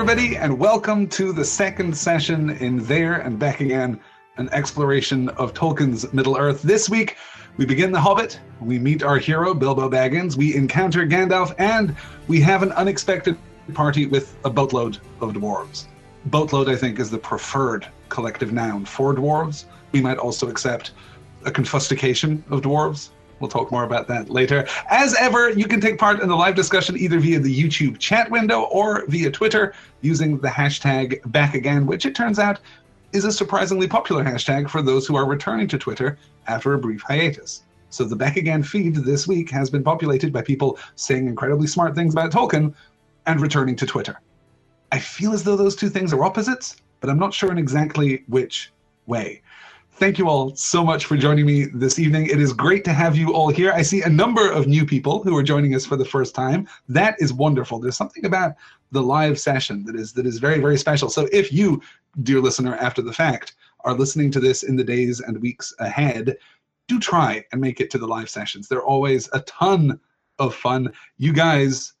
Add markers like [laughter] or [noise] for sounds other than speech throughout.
Everybody, and welcome to the second session in There and Back Again, an exploration of Tolkien's Middle Earth. This week, we begin The Hobbit, we meet our hero, Bilbo Baggins, we encounter Gandalf, and we have an unexpected party with a boatload of dwarves. Boatload, I think, is the preferred collective noun for dwarves. We might also accept a confustication of dwarves. We'll talk more about that later. As ever, you can take part in the live discussion either via the YouTube chat window or via Twitter using the hashtag backagain, which it turns out is a surprisingly popular hashtag for those who are returning to Twitter after a brief hiatus. So the Back Again feed this week has been populated by people saying incredibly smart things about Tolkien and returning to Twitter. I feel as though those two things are opposites, but I'm not sure in exactly which way. Thank you all so much for joining me this evening. It is great to have you all here. I see a number of new people who are joining us for the first time. That is wonderful. There's something about the live session that is that is very very special. So if you, dear listener, after the fact, are listening to this in the days and weeks ahead, do try and make it to the live sessions. They're always a ton of fun. You guys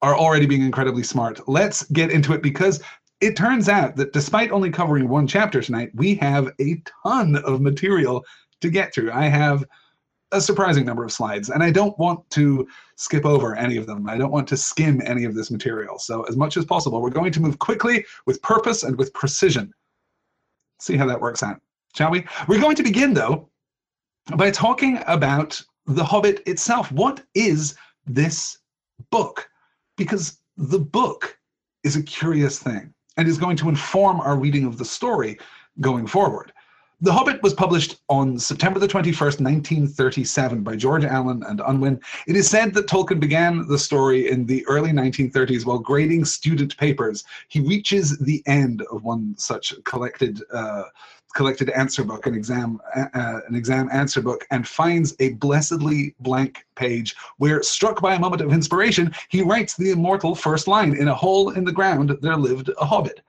are already being incredibly smart. Let's get into it because it turns out that despite only covering one chapter tonight, we have a ton of material to get through. I have a surprising number of slides, and I don't want to skip over any of them. I don't want to skim any of this material. So, as much as possible, we're going to move quickly with purpose and with precision. See how that works out, shall we? We're going to begin, though, by talking about The Hobbit itself. What is this book? Because the book is a curious thing and is going to inform our reading of the story going forward. The Hobbit was published on September the 21st, 1937, by George Allen and Unwin. It is said that Tolkien began the story in the early 1930s while grading student papers. He reaches the end of one such collected uh, collected answer book, an exam, uh, an exam answer book, and finds a blessedly blank page where, struck by a moment of inspiration, he writes the immortal first line In a hole in the ground there lived a hobbit.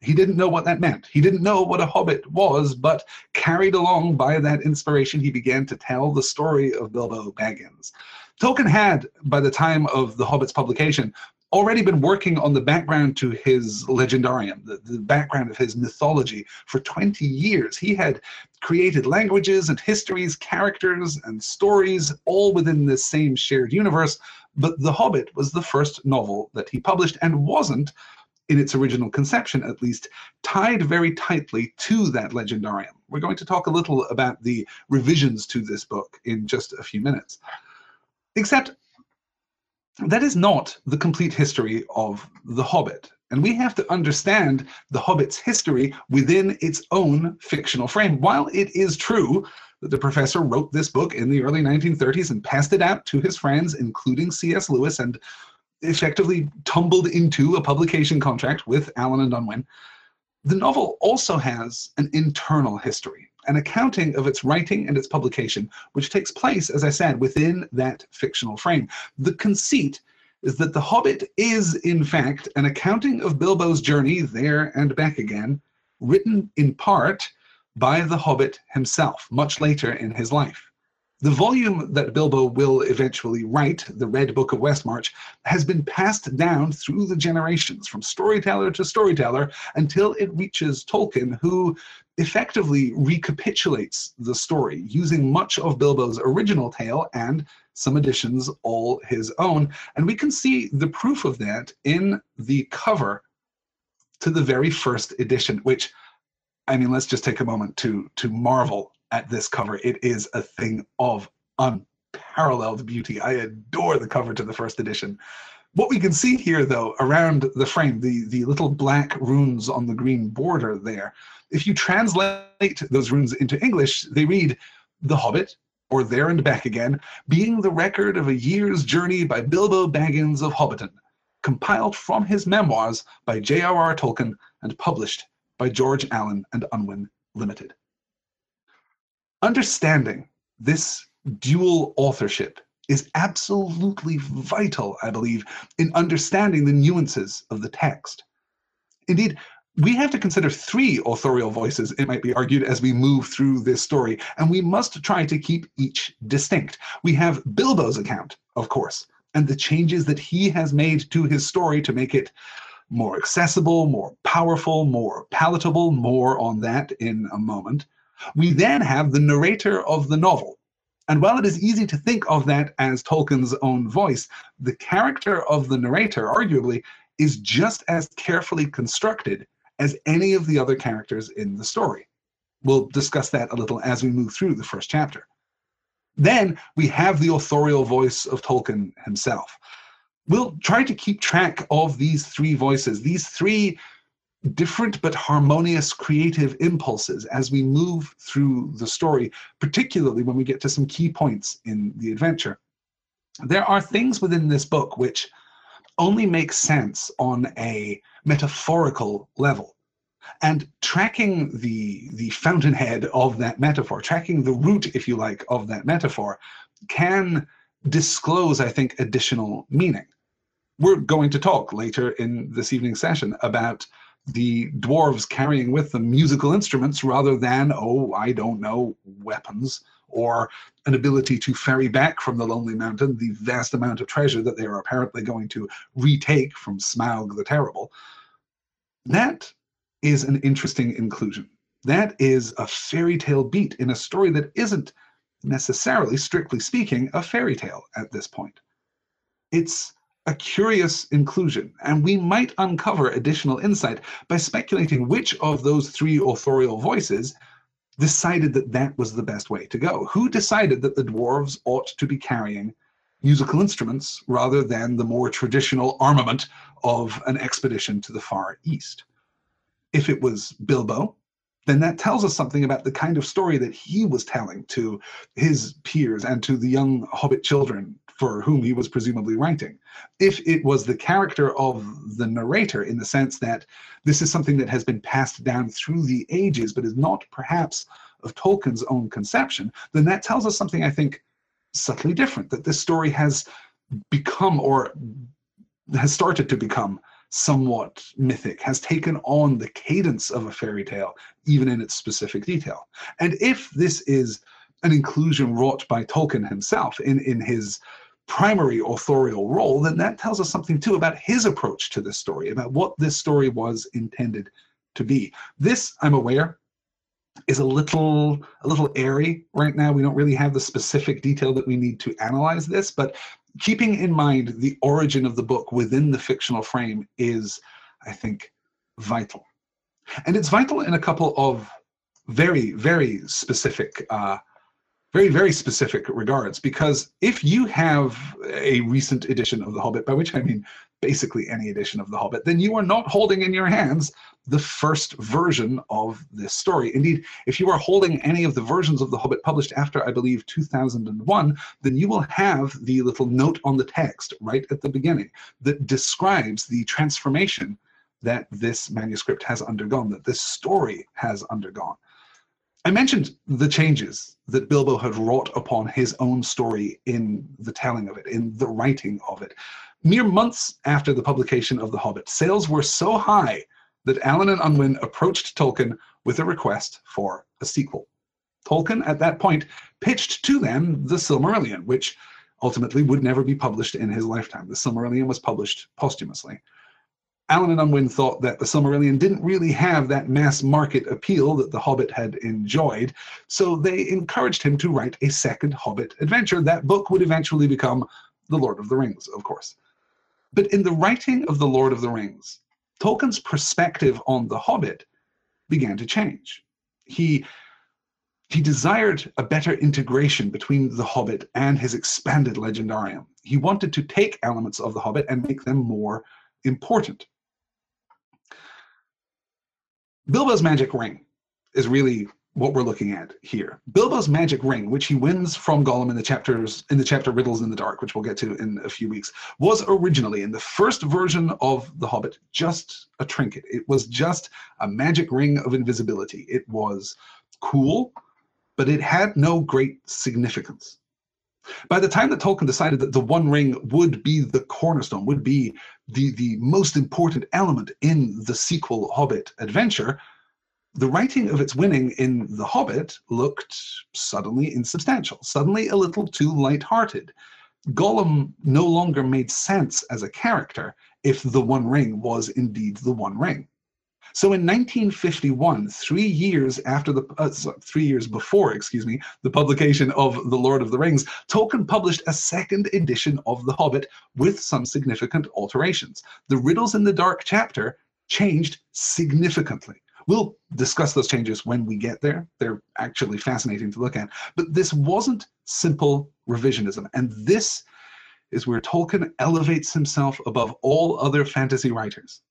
He didn't know what that meant. He didn't know what a hobbit was, but carried along by that inspiration, he began to tell the story of Bilbo Baggins. Tolkien had, by the time of The Hobbit's publication, already been working on the background to his legendarium, the, the background of his mythology for 20 years. He had created languages and histories, characters and stories, all within this same shared universe. But The Hobbit was the first novel that he published and wasn't, in its original conception at least, tied very tightly to that legendarium. We're going to talk a little about the revisions to this book in just a few minutes. Except that is not the complete history of The Hobbit. And we have to understand The Hobbit's history within its own fictional frame. While it is true that the professor wrote this book in the early 1930s and passed it out to his friends, including C.S. Lewis, and effectively tumbled into a publication contract with Allen and Unwin, the novel also has an internal history an accounting of its writing and its publication, which takes place, as I said, within that fictional frame. The conceit is that The Hobbit is, in fact, an accounting of Bilbo's journey there and back again, written in part by the Hobbit himself, much later in his life. The volume that Bilbo will eventually write, the Red Book of Westmarch, has been passed down through the generations, from storyteller to storyteller, until it reaches Tolkien, who effectively recapitulates the story using much of Bilbo's original tale and some additions all his own. And we can see the proof of that in the cover to the very first edition, which I mean, let's just take a moment to to marvel at this cover. It is a thing of unparalleled beauty. I adore the cover to the first edition. What we can see here, though, around the frame, the, the little black runes on the green border there, if you translate those runes into English, they read The Hobbit, or There and Back Again, being the record of a year's journey by Bilbo Baggins of Hobbiton, compiled from his memoirs by J.R.R. Tolkien and published by George Allen and Unwin Limited understanding this dual authorship is absolutely vital, I believe, in understanding the nuances of the text. Indeed, we have to consider three authorial voices, it might be argued, as we move through this story, and we must try to keep each distinct. We have Bilbo's account, of course, and the changes that he has made to his story to make it more accessible, more powerful, more palatable. More on that in a moment. We then have the narrator of the novel. And while it is easy to think of that as Tolkien's own voice, the character of the narrator, arguably, is just as carefully constructed as any of the other characters in the story. We'll discuss that a little as we move through the first chapter. Then we have the authorial voice of Tolkien himself. We'll try to keep track of these three voices, these three different but harmonious creative impulses as we move through the story, particularly when we get to some key points in the adventure. There are things within this book which only make sense on a metaphorical level. And tracking the, the fountainhead of that metaphor, tracking the root, if you like, of that metaphor, can disclose, I think, additional meaning. We're going to talk later in this evening's session about the dwarves carrying with them musical instruments rather than, oh, I don't know, weapons or an ability to ferry back from the Lonely Mountain the vast amount of treasure that they are apparently going to retake from Smaug the Terrible. That is an interesting inclusion. That is a fairy tale beat in a story that isn't necessarily, strictly speaking, a fairy tale at this point. It's a curious inclusion, and we might uncover additional insight by speculating which of those three authorial voices decided that that was the best way to go. Who decided that the dwarves ought to be carrying musical instruments rather than the more traditional armament of an expedition to the far east? If it was Bilbo, then that tells us something about the kind of story that he was telling to his peers and to the young hobbit children for whom he was presumably writing. If it was the character of the narrator, in the sense that this is something that has been passed down through the ages, but is not perhaps of Tolkien's own conception, then that tells us something I think subtly different that this story has become or has started to become somewhat mythic, has taken on the cadence of a fairy tale, even in its specific detail. And if this is an inclusion wrought by Tolkien himself in, in his primary authorial role, then that tells us something too about his approach to this story, about what this story was intended to be. This, I'm aware, is a little a little airy right now. We don't really have the specific detail that we need to analyze this, but keeping in mind the origin of the book within the fictional frame is, I think, vital. And it's vital in a couple of very, very specific uh, very, very specific regards. Because if you have a recent edition of The Hobbit, by which I mean basically any edition of The Hobbit, then you are not holding in your hands the first version of this story. Indeed, if you are holding any of the versions of The Hobbit published after, I believe, 2001, then you will have the little note on the text right at the beginning that describes the transformation that this manuscript has undergone, that this story has undergone. I mentioned the changes that Bilbo had wrought upon his own story in the telling of it, in the writing of it. Mere months after the publication of The Hobbit, sales were so high that Allen and Unwin approached Tolkien with a request for a sequel. Tolkien, at that point, pitched to them The Silmarillion, which ultimately would never be published in his lifetime. The Silmarillion was published posthumously. Allen and Unwin thought that the Silmarillion didn't really have that mass market appeal that The Hobbit had enjoyed, so they encouraged him to write a second Hobbit adventure. That book would eventually become The Lord of the Rings, of course. But in the writing of The Lord of the Rings, Tolkien's perspective on The Hobbit began to change. He he desired a better integration between The Hobbit and his expanded legendarium. He wanted to take elements of The Hobbit and make them more important. Bilbo's magic ring is really what we're looking at here. Bilbo's magic ring, which he wins from Gollum in the chapters in the chapter Riddles in the Dark, which we'll get to in a few weeks, was originally in the first version of The Hobbit just a trinket. It was just a magic ring of invisibility. It was cool, but it had no great significance. By the time that Tolkien decided that the One Ring would be the cornerstone, would be the, the most important element in the sequel Hobbit adventure, the writing of its winning in The Hobbit looked suddenly insubstantial, suddenly a little too light-hearted. Gollum no longer made sense as a character if the One Ring was indeed the One Ring. So in 1951, three years after the uh, three years before, excuse me, the publication of The Lord of the Rings, Tolkien published a second edition of The Hobbit with some significant alterations. The Riddles in the Dark chapter changed significantly. We'll discuss those changes when we get there. They're actually fascinating to look at. But this wasn't simple revisionism. And this is where Tolkien elevates himself above all other fantasy writers.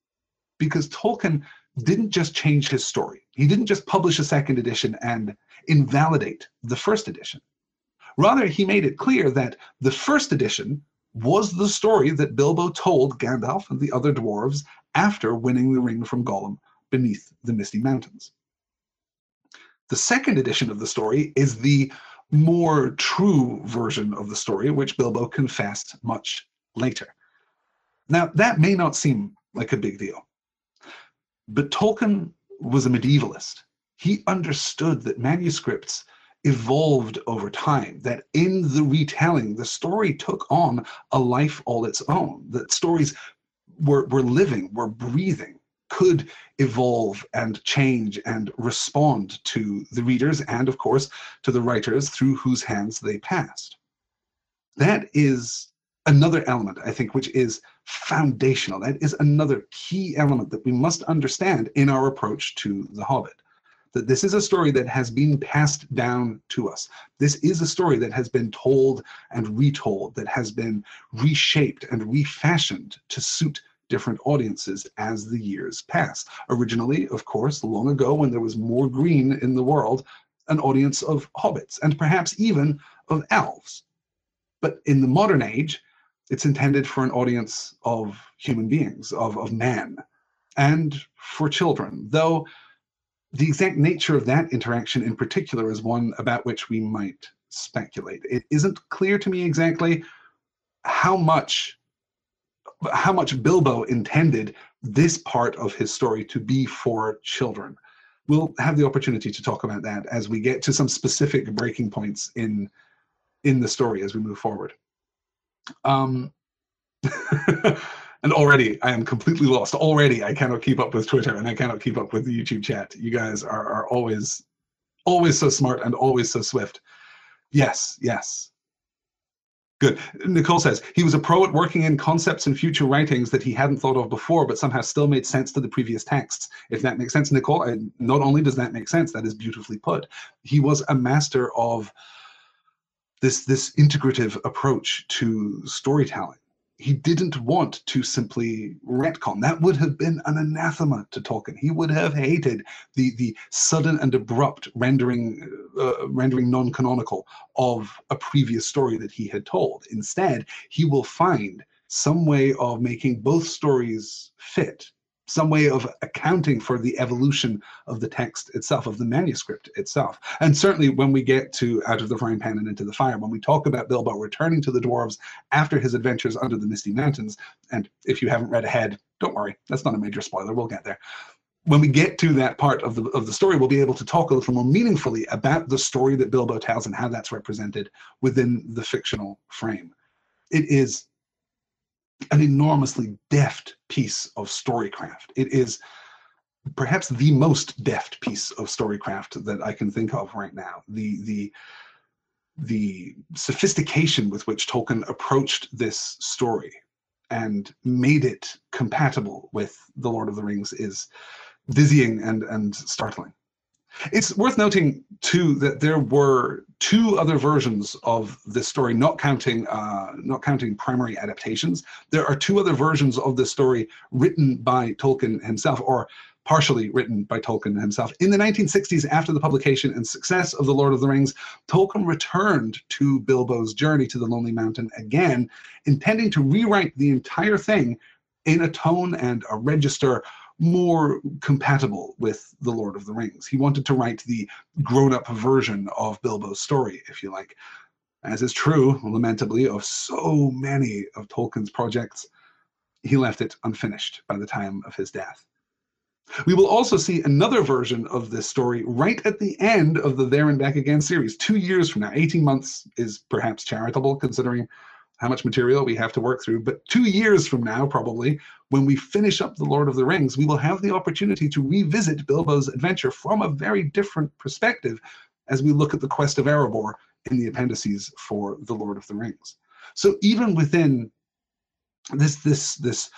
Because Tolkien didn't just change his story, he didn't just publish a second edition and invalidate the first edition. Rather, he made it clear that the first edition was the story that Bilbo told Gandalf and the other dwarves after winning the ring from Gollum beneath the Misty Mountains. The second edition of the story is the more true version of the story, which Bilbo confessed much later. Now, that may not seem like a big deal, but Tolkien was a medievalist. He understood that manuscripts evolved over time, that in the retelling, the story took on a life all its own, that stories were, were living, were breathing could evolve and change and respond to the readers and, of course, to the writers through whose hands they passed. That is another element, I think, which is foundational. That is another key element that we must understand in our approach to The Hobbit. That this is a story that has been passed down to us. This is a story that has been told and retold, that has been reshaped and refashioned to suit different audiences as the years pass. Originally, of course, long ago when there was more green in the world, an audience of hobbits and perhaps even of elves. But in the modern age, it's intended for an audience of human beings, of, of man, and for children, though the exact nature of that interaction in particular is one about which we might speculate. It isn't clear to me exactly how much how much Bilbo intended this part of his story to be for children. We'll have the opportunity to talk about that as we get to some specific breaking points in in the story as we move forward. Um, [laughs] and already I am completely lost. Already I cannot keep up with Twitter and I cannot keep up with the YouTube chat. You guys are, are always always so smart and always so swift. Yes, yes. Good. Nicole says he was a pro at working in concepts and future writings that he hadn't thought of before, but somehow still made sense to the previous texts. If that makes sense, Nicole, I, not only does that make sense, that is beautifully put. He was a master of this this integrative approach to storytelling he didn't want to simply retcon. That would have been an anathema to Tolkien. He would have hated the the sudden and abrupt rendering uh, rendering non-canonical of a previous story that he had told. Instead, he will find some way of making both stories fit some way of accounting for the evolution of the text itself, of the manuscript itself. And certainly when we get to Out of the Frying Pan and Into the Fire, when we talk about Bilbo returning to the dwarves after his adventures under the Misty Mountains, and if you haven't read ahead, don't worry, that's not a major spoiler, we'll get there. When we get to that part of the, of the story, we'll be able to talk a little more meaningfully about the story that Bilbo tells and how that's represented within the fictional frame. It is an enormously deft piece of storycraft. It is perhaps the most deft piece of storycraft that I can think of right now. The the the sophistication with which Tolkien approached this story and made it compatible with The Lord of the Rings is dizzying and and startling. It's worth noting too that there were two other versions of this story, not counting uh, not counting primary adaptations. There are two other versions of this story written by Tolkien himself, or partially written by Tolkien himself. In the 1960s, after the publication and success of The Lord of the Rings, Tolkien returned to Bilbo's journey to the Lonely Mountain again, intending to rewrite the entire thing in a tone and a register more compatible with The Lord of the Rings. He wanted to write the grown up version of Bilbo's story, if you like. As is true, lamentably, of so many of Tolkien's projects, he left it unfinished by the time of his death. We will also see another version of this story right at the end of the There and Back Again series, two years from now. 18 months is perhaps charitable considering how much material we have to work through. But two years from now, probably, when we finish up The Lord of the Rings, we will have the opportunity to revisit Bilbo's adventure from a very different perspective as we look at the quest of Erebor in the appendices for The Lord of the Rings. So even within this this this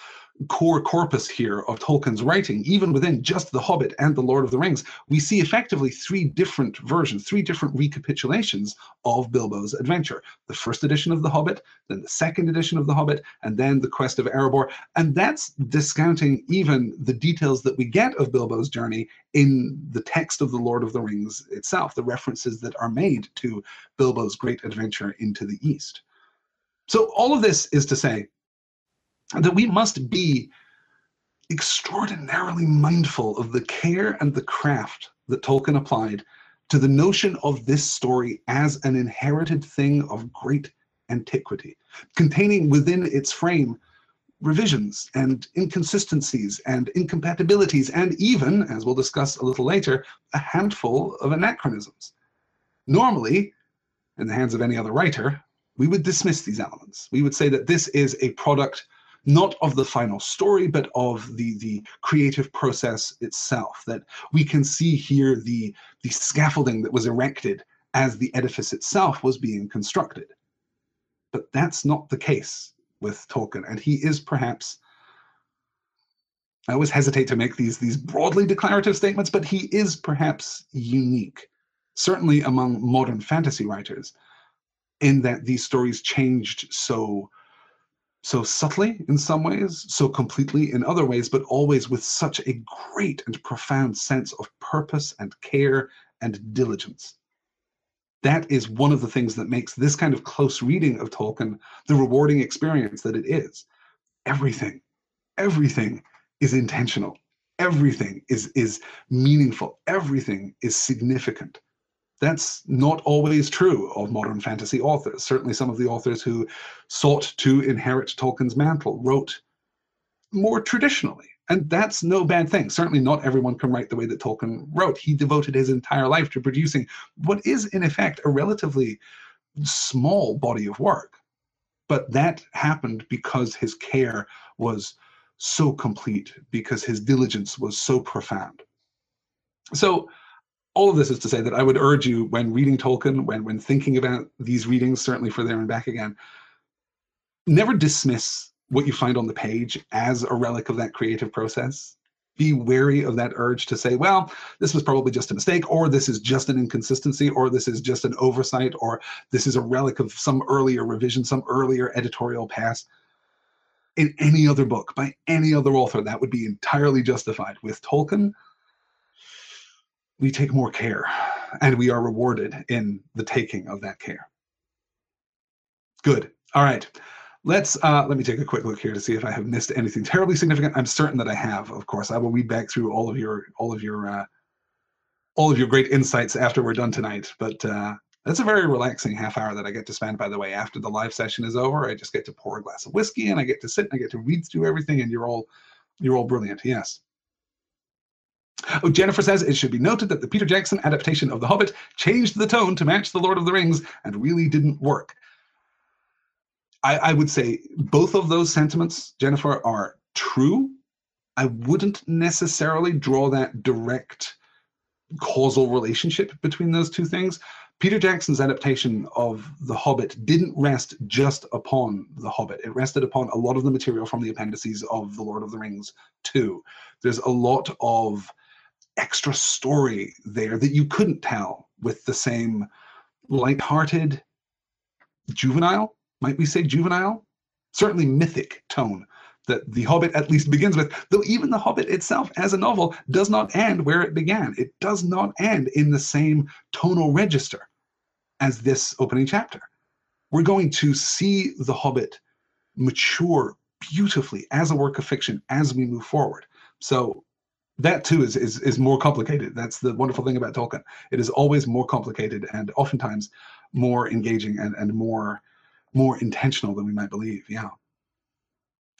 core corpus here of Tolkien's writing, even within just The Hobbit and The Lord of the Rings, we see effectively three different versions, three different recapitulations of Bilbo's adventure. The first edition of The Hobbit, then the second edition of The Hobbit, and then The Quest of Erebor. And that's discounting even the details that we get of Bilbo's journey in the text of The Lord of the Rings itself, the references that are made to Bilbo's great adventure into the East. So all of this is to say that we must be extraordinarily mindful of the care and the craft that Tolkien applied to the notion of this story as an inherited thing of great antiquity, containing within its frame revisions and inconsistencies and incompatibilities, and even, as we'll discuss a little later, a handful of anachronisms. Normally, in the hands of any other writer, we would dismiss these elements. We would say that this is a product not of the final story, but of the, the creative process itself. That we can see here the, the scaffolding that was erected as the edifice itself was being constructed. But that's not the case with Tolkien, and he is perhaps. I always hesitate to make these these broadly declarative statements, but he is perhaps unique, certainly among modern fantasy writers, in that these stories changed so so subtly in some ways, so completely in other ways, but always with such a great and profound sense of purpose and care and diligence. That is one of the things that makes this kind of close reading of Tolkien the rewarding experience that it is. Everything, everything is intentional. Everything is, is meaningful. Everything is significant. That's not always true of modern fantasy authors. Certainly, some of the authors who sought to inherit Tolkien's mantle wrote more traditionally. And that's no bad thing. Certainly, not everyone can write the way that Tolkien wrote. He devoted his entire life to producing what is, in effect, a relatively small body of work. But that happened because his care was so complete, because his diligence was so profound. So, all of this is to say that I would urge you when reading Tolkien, when when thinking about these readings, certainly for there and back again, never dismiss what you find on the page as a relic of that creative process. Be wary of that urge to say, well, this was probably just a mistake, or this is just an inconsistency, or this is just an oversight, or this is a relic of some earlier revision, some earlier editorial pass. In any other book by any other author, that would be entirely justified. With Tolkien, we take more care and we are rewarded in the taking of that care. Good. All right. Let's uh, let me take a quick look here to see if I have missed anything terribly significant. I'm certain that I have. Of course, I will read back through all of your all of your uh, all of your great insights after we're done tonight. But uh, that's a very relaxing half hour that I get to spend. By the way, after the live session is over, I just get to pour a glass of whiskey and I get to sit and I get to read through everything. And you're all you're all brilliant. Yes. Oh, Jennifer says it should be noted that the Peter Jackson adaptation of The Hobbit changed the tone to match The Lord of the Rings and really didn't work. I, I would say both of those sentiments, Jennifer, are true. I wouldn't necessarily draw that direct causal relationship between those two things. Peter Jackson's adaptation of The Hobbit didn't rest just upon The Hobbit. It rested upon a lot of the material from the appendices of The Lord of the Rings, too. There's a lot of extra story there that you couldn't tell with the same light-hearted, juvenile, might we say juvenile? Certainly mythic tone that The Hobbit at least begins with, though even The Hobbit itself as a novel does not end where it began. It does not end in the same tonal register as this opening chapter. We're going to see The Hobbit mature beautifully as a work of fiction as we move forward. So that too is, is is more complicated. That's the wonderful thing about Tolkien. It is always more complicated and oftentimes more engaging and, and more more intentional than we might believe. Yeah.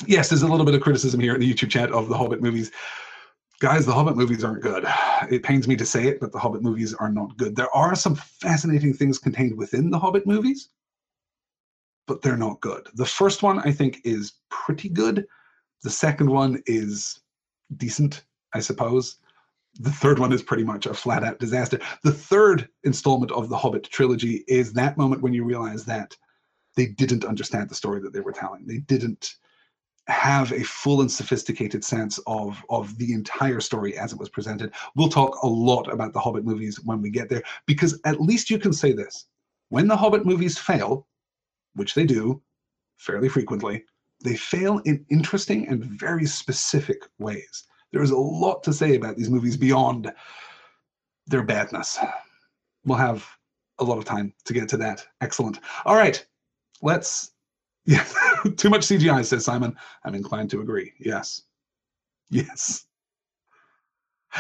Yes, there's a little bit of criticism here in the YouTube chat of the Hobbit movies. Guys, the Hobbit movies aren't good. It pains me to say it, but the Hobbit movies are not good. There are some fascinating things contained within the Hobbit movies, but they're not good. The first one, I think, is pretty good. The second one is decent, I suppose. The third one is pretty much a flat out disaster. The third installment of the Hobbit trilogy is that moment when you realize that they didn't understand the story that they were telling. They didn't have a full and sophisticated sense of of the entire story as it was presented. We'll talk a lot about the Hobbit movies when we get there because at least you can say this. When the Hobbit movies fail, which they do fairly frequently, they fail in interesting and very specific ways. There is a lot to say about these movies beyond their badness. We'll have a lot of time to get to that. Excellent. All right, let's [laughs] yeah, too much CGI, says Simon. I'm inclined to agree. Yes. Yes.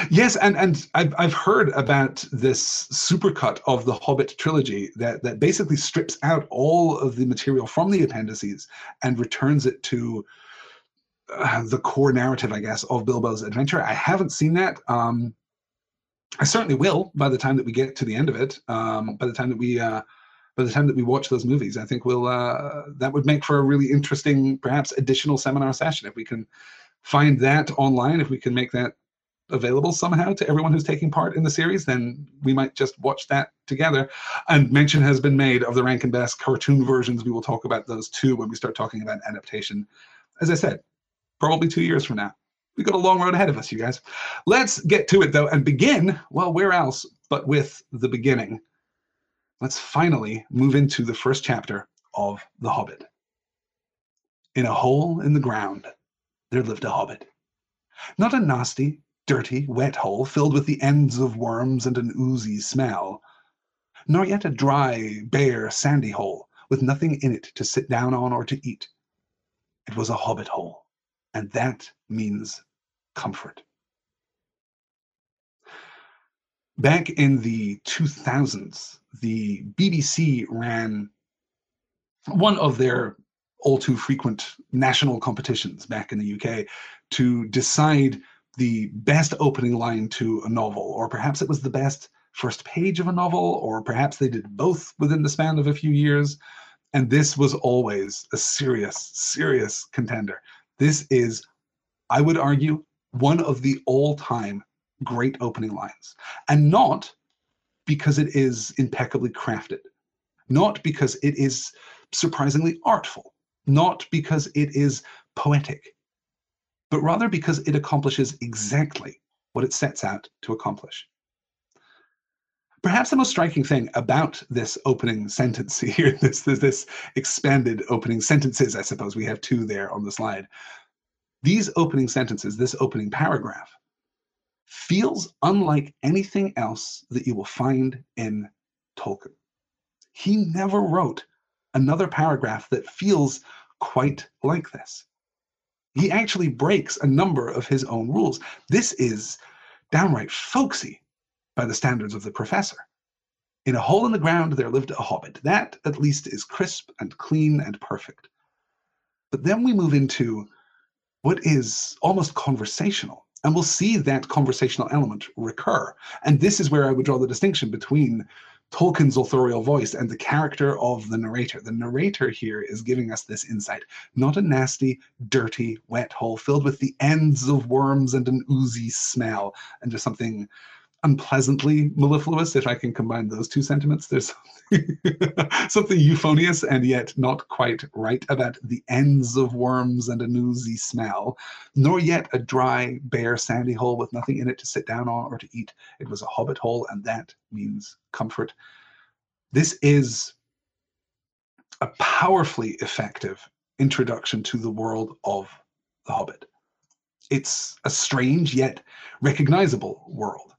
Yes, and and I've I've heard about this supercut of the Hobbit trilogy that that basically strips out all of the material from the appendices and returns it to [sighs] the core narrative, I guess, of Bilbo's adventure. I haven't seen that. Um, I certainly will by the time that we get to the end of it. Um, by the time that we uh, by the time that we watch those movies. I think we'll uh, that would make for a really interesting, perhaps additional seminar session if we can find that online. If we can make that available somehow to everyone who's taking part in the series, then we might just watch that together. And mention has been made of the Rankin Bass cartoon versions. We will talk about those too when we start talking about adaptation. As I said, probably two years from now. We've got a long road ahead of us, you guys. Let's get to it though and begin, well, where else but with the beginning let's finally move into the first chapter of The Hobbit. In a hole in the ground, there lived a hobbit. Not a nasty, dirty, wet hole filled with the ends of worms and an oozy smell, nor yet a dry, bare, sandy hole with nothing in it to sit down on or to eat. It was a hobbit hole, and that means comfort. Back in the 2000s, the BBC ran one of their all too frequent national competitions back in the UK to decide the best opening line to a novel, or perhaps it was the best first page of a novel, or perhaps they did both within the span of a few years. And this was always a serious, serious contender. This is, I would argue, one of the all time great opening lines. And not because it is impeccably crafted, not because it is surprisingly artful, not because it is poetic, but rather because it accomplishes exactly what it sets out to accomplish. Perhaps the most striking thing about this opening sentence [laughs] here, this, this, this expanded opening sentences, I suppose we have two there on the slide. These opening sentences, this opening paragraph, feels unlike anything else that you will find in Tolkien. He never wrote another paragraph that feels quite like this. He actually breaks a number of his own rules. This is downright folksy by the standards of the professor. In a hole in the ground there lived a hobbit. That, at least, is crisp and clean and perfect. But then we move into what is almost conversational and we'll see that conversational element recur. And this is where I would draw the distinction between Tolkien's authorial voice and the character of the narrator. The narrator here is giving us this insight, not a nasty, dirty, wet hole filled with the ends of worms and an oozy smell, and just something unpleasantly mellifluous, if I can combine those two sentiments. There's [laughs] something euphonious and yet not quite right about the ends of worms and a oozy smell, nor yet a dry, bare, sandy hole with nothing in it to sit down on or to eat. It was a hobbit hole, and that means comfort. This is a powerfully effective introduction to the world of The Hobbit. It's a strange yet recognizable world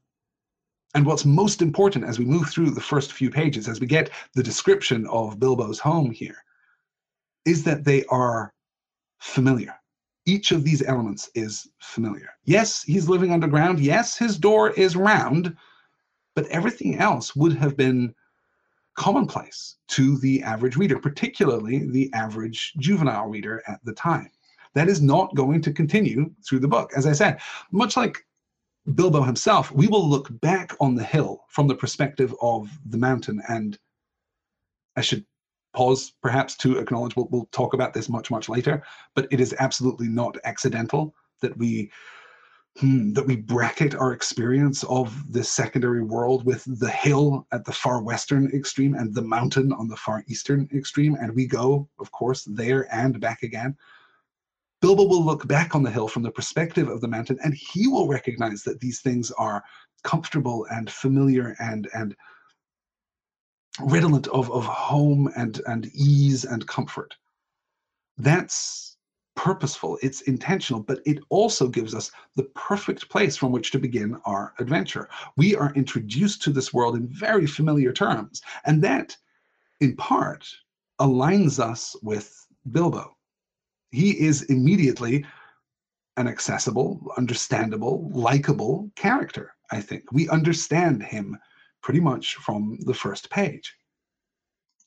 and what's most important as we move through the first few pages, as we get the description of Bilbo's home here, is that they are familiar. Each of these elements is familiar. Yes, he's living underground. Yes, his door is round, but everything else would have been commonplace to the average reader, particularly the average juvenile reader at the time. That is not going to continue through the book. As I said, much like Bilbo himself, we will look back on the hill from the perspective of the mountain. And I should pause perhaps to acknowledge we'll, we'll talk about this much much later but it is absolutely not accidental that we hmm, that we bracket our experience of this secondary world with the hill at the far western extreme and the mountain on the far eastern extreme and we go of course there and back again bilbo will look back on the hill from the perspective of the mountain and he will recognize that these things are comfortable and familiar and and redolent of, of home and, and ease and comfort. That's purposeful, it's intentional, but it also gives us the perfect place from which to begin our adventure. We are introduced to this world in very familiar terms, and that, in part, aligns us with Bilbo. He is immediately an accessible, understandable, likable character, I think. We understand him pretty much from the first page.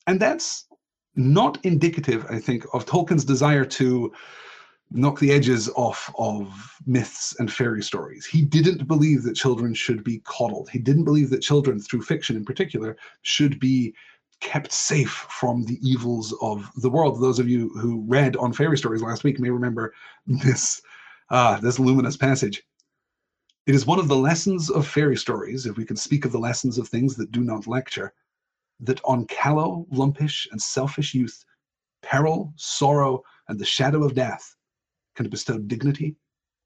And that's not indicative, I think, of Tolkien's desire to knock the edges off of myths and fairy stories. He didn't believe that children should be coddled. He didn't believe that children, through fiction in particular, should be kept safe from the evils of the world. Those of you who read on fairy stories last week may remember this uh, this luminous passage. It is one of the lessons of fairy stories, if we can speak of the lessons of things that do not lecture, that on callow, lumpish, and selfish youth, peril, sorrow, and the shadow of death can bestow dignity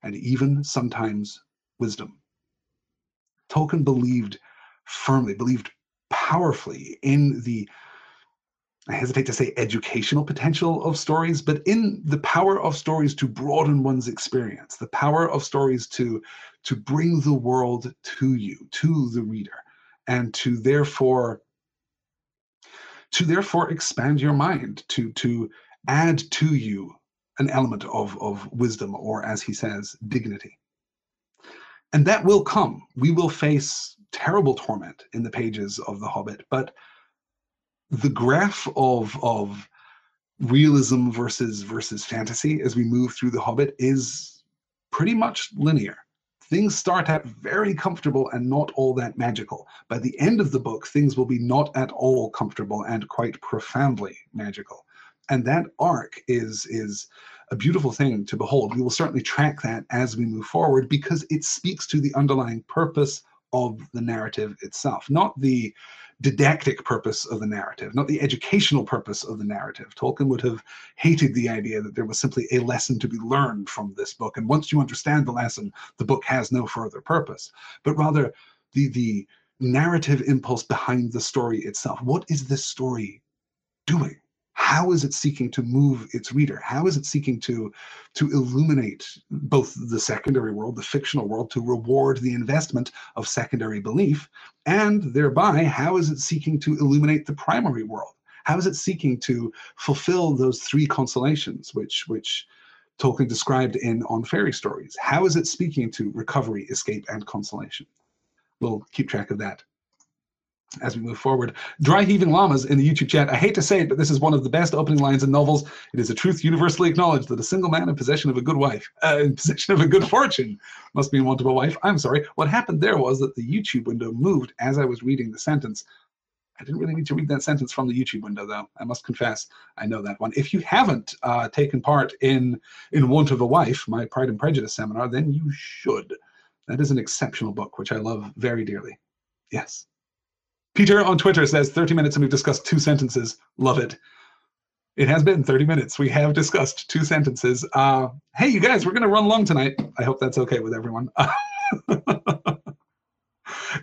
and even sometimes wisdom. Tolkien believed firmly, believed powerfully in the I hesitate to say educational potential of stories, but in the power of stories to broaden one's experience, the power of stories to, to bring the world to you, to the reader, and to therefore to therefore expand your mind, to to add to you an element of, of wisdom, or as he says, dignity. And that will come. We will face terrible torment in the pages of The Hobbit, but the graph of of realism versus versus fantasy as we move through the hobbit is pretty much linear. Things start out very comfortable and not all that magical. By the end of the book things will be not at all comfortable and quite profoundly magical. And that arc is is a beautiful thing to behold. We will certainly track that as we move forward because it speaks to the underlying purpose of the narrative itself not the didactic purpose of the narrative, not the educational purpose of the narrative. Tolkien would have hated the idea that there was simply a lesson to be learned from this book. And once you understand the lesson, the book has no further purpose, but rather the, the narrative impulse behind the story itself. What is this story doing? How is it seeking to move its reader how is it seeking to to illuminate both the secondary world the fictional world to reward the investment of secondary belief and thereby how is it seeking to illuminate the primary world how is it seeking to fulfill those three consolations which which Tolkien described in On Fairy Stories. How is it speaking to recovery, escape, and consolation? We'll keep track of that as we move forward. Dry heaving llamas in the YouTube chat. I hate to say it, but this is one of the best opening lines in novels. It is a truth universally acknowledged that a single man in possession of a good wife, uh, in possession of a good fortune, must be in want of a wife. I'm sorry. What happened there was that the YouTube window moved as I was reading the sentence. I didn't really need to read that sentence from the YouTube window, though. I must confess, I know that one. If you haven't uh, taken part in in Want of a Wife, my Pride and Prejudice seminar, then you should. That is an exceptional book, which I love very dearly. Yes. Peter on Twitter says 30 minutes and we've discussed two sentences. Love it. It has been 30 minutes. We have discussed two sentences. Uh, hey, you guys, we're going to run long tonight. I hope that's okay with everyone. [laughs]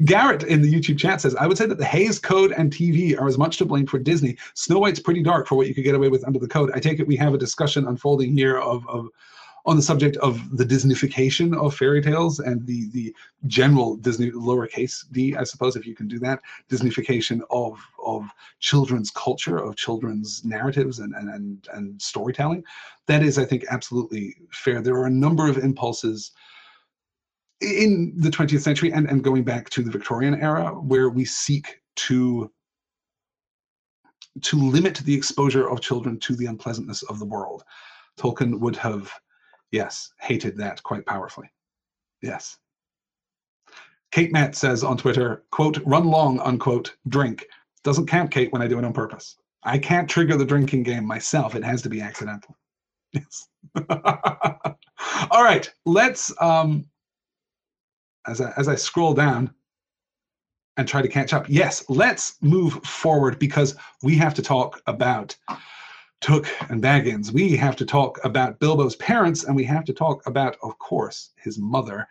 Garrett in the YouTube chat says, I would say that the Hays Code and TV are as much to blame for Disney. Snow White's pretty dark for what you could get away with under the code. I take it we have a discussion unfolding here of, of on the subject of the Disneyfication of fairy tales and the the general Disney lowercase d, I suppose, if you can do that, Disneyfication of of children's culture, of children's narratives and and and, and storytelling. That is, I think, absolutely fair. There are a number of impulses in the 20th century and, and going back to the Victorian era where we seek to to limit the exposure of children to the unpleasantness of the world. Tolkien would have Yes, hated that quite powerfully. Yes. Kate Matt says on Twitter, quote, run long, unquote, drink. Doesn't count, Kate, when I do it on purpose. I can't trigger the drinking game myself. It has to be accidental. Yes. [laughs] All right, let's um as I, as I scroll down and try to catch up. Yes, let's move forward because we have to talk about Took and Baggins. We have to talk about Bilbo's parents, and we have to talk about, of course, his mother.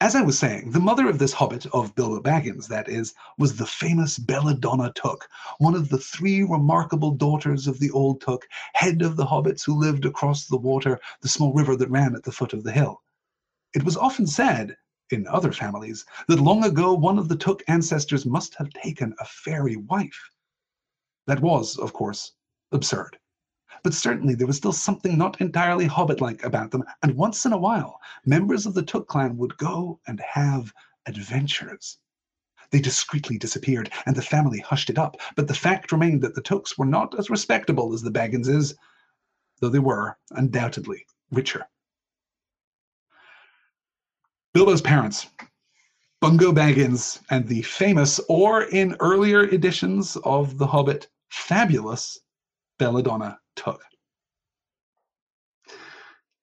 As I was saying, the mother of this hobbit, of Bilbo Baggins, that is, was the famous Belladonna Took, one of the three remarkable daughters of the old Took, head of the hobbits who lived across the water, the small river that ran at the foot of the hill. It was often said, in other families, that long ago one of the Took ancestors must have taken a fairy wife. That was, of course, absurd. But certainly there was still something not entirely hobbit like about them, and once in a while, members of the Took clan would go and have adventures. They discreetly disappeared, and the family hushed it up, but the fact remained that the Tooks were not as respectable as the Bagginses, though they were, undoubtedly, richer. Bilbo's parents, Bungo Baggins, and the famous, or in earlier editions of The Hobbit, fabulous Belladonna Took.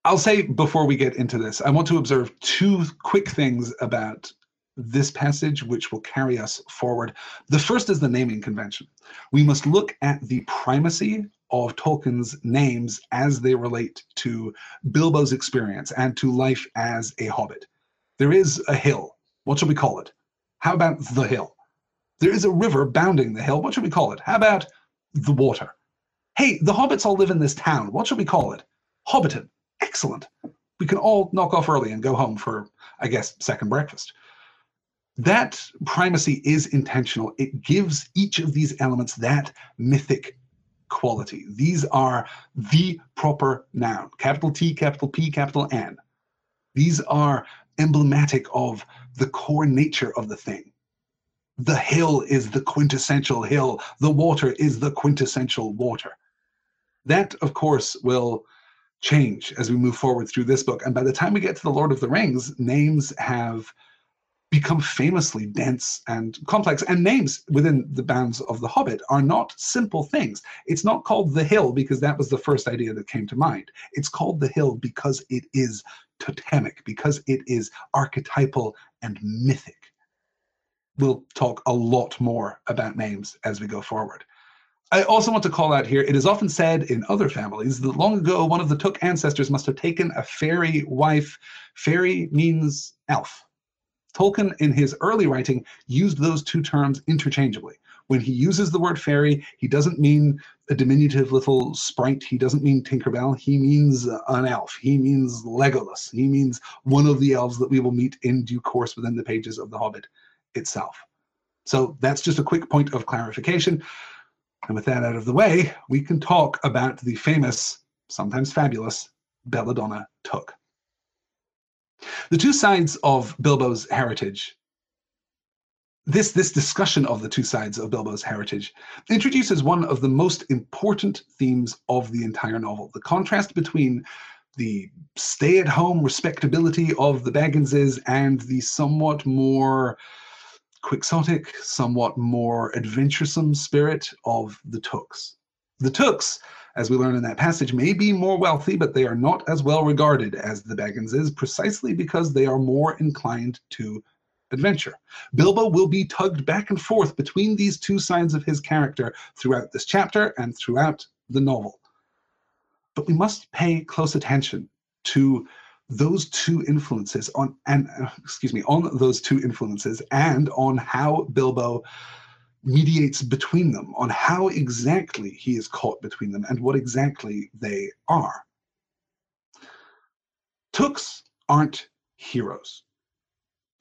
I'll say before we get into this, I want to observe two quick things about this passage which will carry us forward. The first is the naming convention. We must look at the primacy of Tolkien's names as they relate to Bilbo's experience and to life as a hobbit. There is a hill. What shall we call it? How about the hill? There is a river bounding the hill. What shall we call it? How about the water? Hey, the hobbits all live in this town. What should we call it? Hobbiton. Excellent. We can all knock off early and go home for, I guess, second breakfast. That primacy is intentional. It gives each of these elements that mythic quality. These are the proper noun capital T, capital P, capital N. These are emblematic of the core nature of the thing. The hill is the quintessential hill, the water is the quintessential water. That, of course, will change as we move forward through this book. And by the time we get to The Lord of the Rings, names have become famously dense and complex. And names within the bounds of The Hobbit are not simple things. It's not called the hill because that was the first idea that came to mind. It's called the hill because it is totemic, because it is archetypal and mythic. We'll talk a lot more about names as we go forward. I also want to call out here it is often said in other families that long ago one of the Took ancestors must have taken a fairy wife. Fairy means elf. Tolkien, in his early writing, used those two terms interchangeably. When he uses the word fairy, he doesn't mean a diminutive little sprite. He doesn't mean Tinkerbell. He means an elf. He means Legolas. He means one of the elves that we will meet in due course within the pages of The Hobbit itself. So that's just a quick point of clarification. And with that out of the way, we can talk about the famous, sometimes fabulous, Belladonna Took. The two sides of Bilbo's heritage this, this discussion of the two sides of Bilbo's heritage introduces one of the most important themes of the entire novel the contrast between the stay at home respectability of the Bagginses and the somewhat more quixotic, somewhat more adventuresome spirit of the Tooks. The Tooks, as we learn in that passage, may be more wealthy, but they are not as well regarded as the Bagginses precisely because they are more inclined to adventure. Bilbo will be tugged back and forth between these two sides of his character throughout this chapter and throughout the novel. But we must pay close attention to those two influences on and uh, excuse me on those two influences and on how Bilbo mediates between them on how exactly he is caught between them and what exactly they are. Tooks aren't heroes.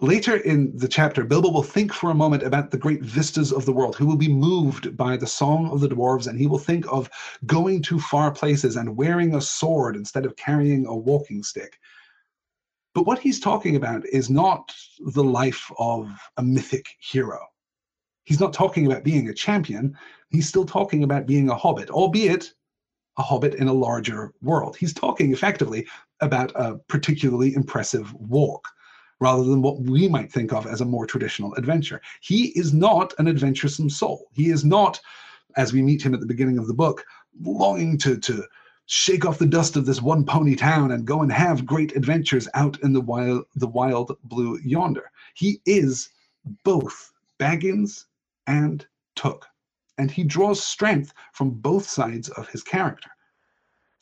Later in the chapter, Bilbo will think for a moment about the great vistas of the world, who will be moved by the song of the dwarves, and he will think of going to far places and wearing a sword instead of carrying a walking stick. But what he's talking about is not the life of a mythic hero. He's not talking about being a champion. He's still talking about being a hobbit, albeit a hobbit in a larger world. He's talking effectively about a particularly impressive walk rather than what we might think of as a more traditional adventure. He is not an adventuresome soul. He is not as we meet him at the beginning of the book, longing to, to shake off the dust of this one pony town and go and have great adventures out in the wild, the wild blue yonder. He is both Baggins and Took, and he draws strength from both sides of his character.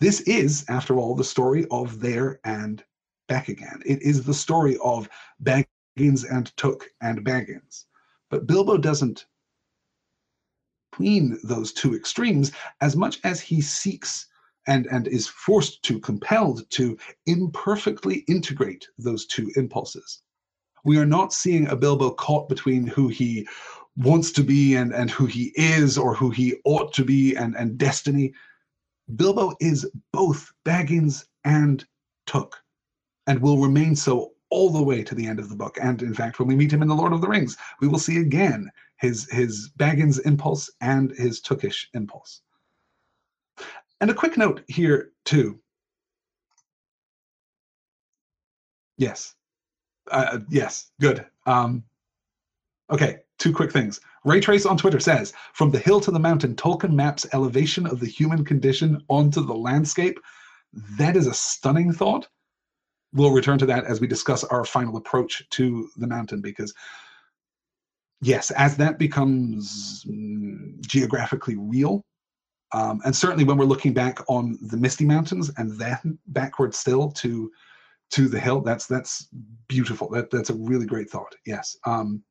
This is, after all, the story of there and back again. It is the story of Baggins and Took and Baggins. But Bilbo doesn't between those two extremes as much as he seeks and, and is forced to, compelled to imperfectly integrate those two impulses. We are not seeing a Bilbo caught between who he wants to be and, and who he is or who he ought to be and, and destiny. Bilbo is both Baggins and Took and will remain so all the way to the end of the book. And in fact, when we meet him in The Lord of the Rings, we will see again his, his Baggins impulse and his Tookish impulse. And a quick note here, too. Yes. Uh, yes, good. Um, okay, two quick things. Ray Trace on Twitter says, from the hill to the mountain, Tolkien maps elevation of the human condition onto the landscape. That is a stunning thought. We'll return to that as we discuss our final approach to the mountain, because yes, as that becomes mm, geographically real, um, and certainly when we're looking back on the Misty Mountains and then backward still to to the hill, that's that's beautiful. That that's a really great thought. Yes. Um,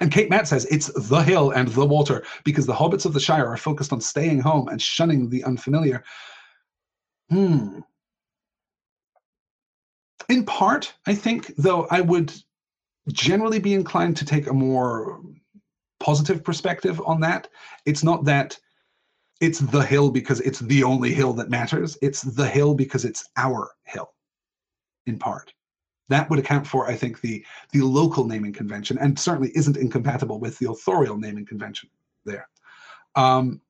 and Kate Matt says it's the hill and the water because the hobbits of the Shire are focused on staying home and shunning the unfamiliar. Hmm. In part, I think, though, I would generally be inclined to take a more positive perspective on that. It's not that it's the hill because it's the only hill that matters. It's the hill because it's our hill, in part. That would account for, I think, the the local naming convention, and certainly isn't incompatible with the authorial naming convention there. Um,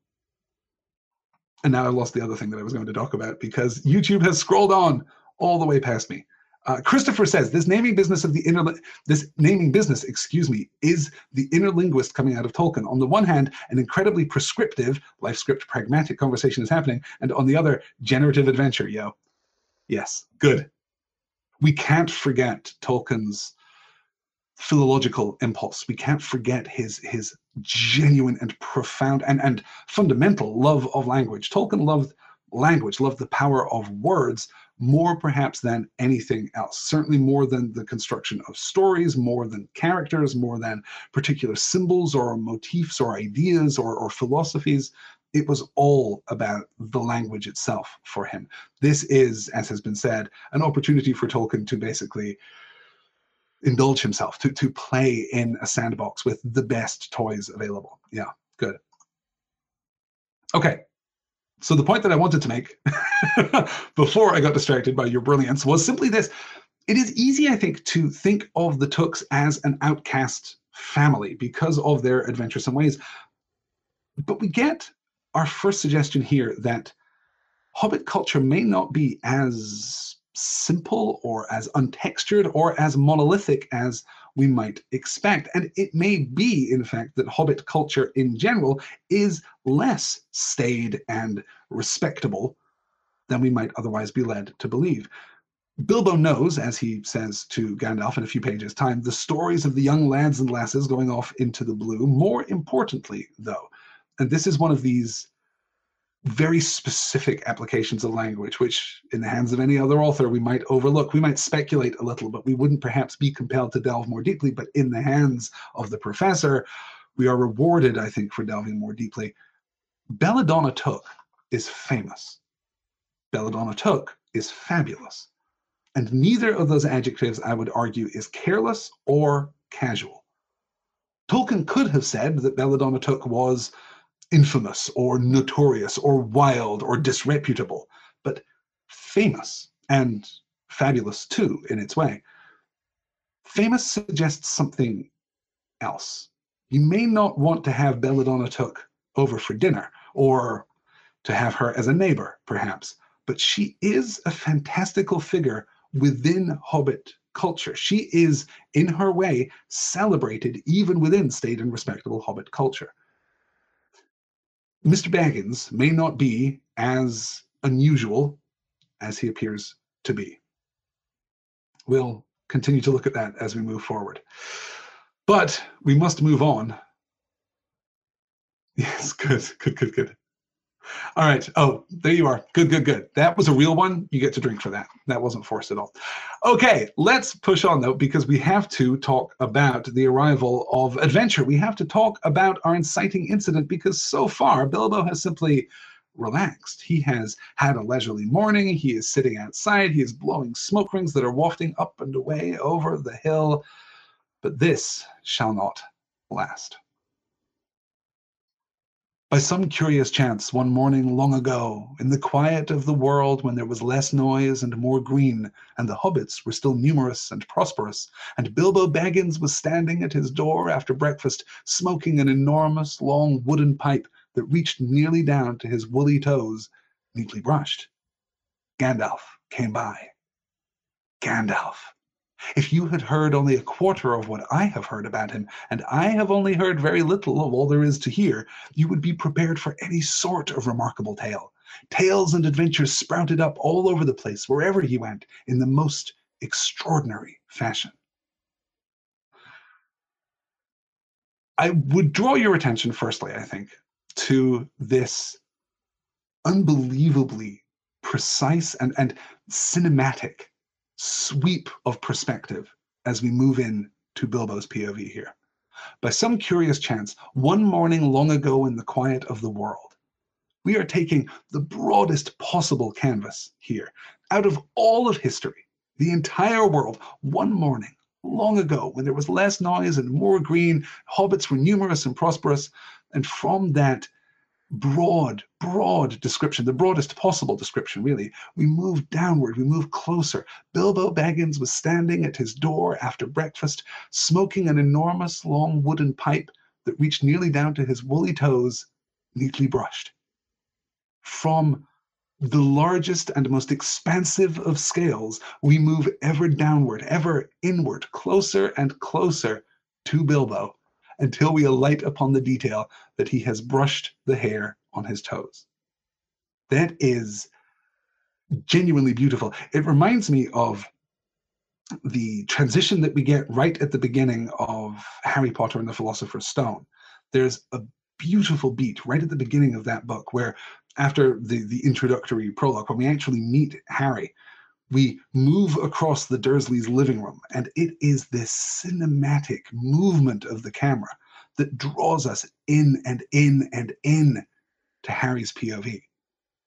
and now I lost the other thing that I was going to talk about because YouTube has scrolled on all the way past me. Uh, Christopher says this naming business of the inner this naming business, excuse me, is the inner linguist coming out of Tolkien. On the one hand, an incredibly prescriptive, life script pragmatic conversation is happening, and on the other, generative adventure. Yo, yes, good. We can't forget Tolkien's philological impulse. We can't forget his his genuine and profound and and fundamental love of language. Tolkien loved language, loved the power of words more perhaps than anything else. Certainly more than the construction of stories, more than characters, more than particular symbols or motifs or ideas or, or philosophies. It was all about the language itself for him. This is, as has been said, an opportunity for Tolkien to basically indulge himself, to, to play in a sandbox with the best toys available. Yeah, good. Okay, so the point that I wanted to make [laughs] before I got distracted by your brilliance was simply this. It is easy, I think, to think of the Tooks as an outcast family because of their adventuresome ways. But we get our first suggestion here that Hobbit culture may not be as simple or as untextured or as monolithic as we might expect. And it may be, in fact, that Hobbit culture in general is less staid and respectable than we might otherwise be led to believe. Bilbo knows, as he says to Gandalf in a few pages' time, the stories of the young lads and lasses going off into the blue. More importantly, though, and this is one of these very specific applications of language, which in the hands of any other author we might overlook. We might speculate a little, but we wouldn't perhaps be compelled to delve more deeply. But in the hands of the professor, we are rewarded, I think, for delving more deeply. Belladonna Took is famous. Belladonna Took is fabulous. And neither of those adjectives, I would argue, is careless or casual. Tolkien could have said that Belladonna Took was infamous or notorious or wild or disreputable, but famous and fabulous too in its way. Famous suggests something else. You may not want to have Belladonna Took over for dinner or to have her as a neighbor, perhaps, but she is a fantastical figure within Hobbit culture. She is, in her way, celebrated even within staid and respectable Hobbit culture Mr. Baggins may not be as unusual as he appears to be. We'll continue to look at that as we move forward. But we must move on. Yes, [laughs] good, good, good, good. All right. Oh, there you are. Good, good, good. That was a real one. You get to drink for that. That wasn't forced at all. Okay, let's push on though, because we have to talk about the arrival of adventure. We have to talk about our inciting incident because so far Bilbo has simply relaxed. He has had a leisurely morning. He is sitting outside. He is blowing smoke rings that are wafting up and away over the hill. But this shall not last. By some curious chance, one morning long ago, in the quiet of the world when there was less noise and more green, and the hobbits were still numerous and prosperous, and Bilbo Baggins was standing at his door after breakfast, smoking an enormous long wooden pipe that reached nearly down to his woolly toes, neatly brushed, Gandalf came by. Gandalf. If you had heard only a quarter of what I have heard about him, and I have only heard very little of all there is to hear, you would be prepared for any sort of remarkable tale. Tales and adventures sprouted up all over the place, wherever he went, in the most extraordinary fashion. I would draw your attention, firstly, I think, to this unbelievably precise and, and cinematic sweep of perspective as we move in to Bilbo's POV here. By some curious chance, one morning long ago in the quiet of the world, we are taking the broadest possible canvas here out of all of history, the entire world, one morning long ago when there was less noise and more green, hobbits were numerous and prosperous, and from that broad, broad description, the broadest possible description, really. We move downward, we move closer. Bilbo Baggins was standing at his door after breakfast, smoking an enormous long wooden pipe that reached nearly down to his woolly toes, neatly brushed. From the largest and most expansive of scales, we move ever downward, ever inward, closer and closer to Bilbo until we alight upon the detail that he has brushed the hair on his toes. That is genuinely beautiful. It reminds me of the transition that we get right at the beginning of Harry Potter and the Philosopher's Stone. There's a beautiful beat right at the beginning of that book where after the, the introductory prologue, when we actually meet Harry, we move across the Dursleys' living room, and it is this cinematic movement of the camera that draws us in and in and in to Harry's POV.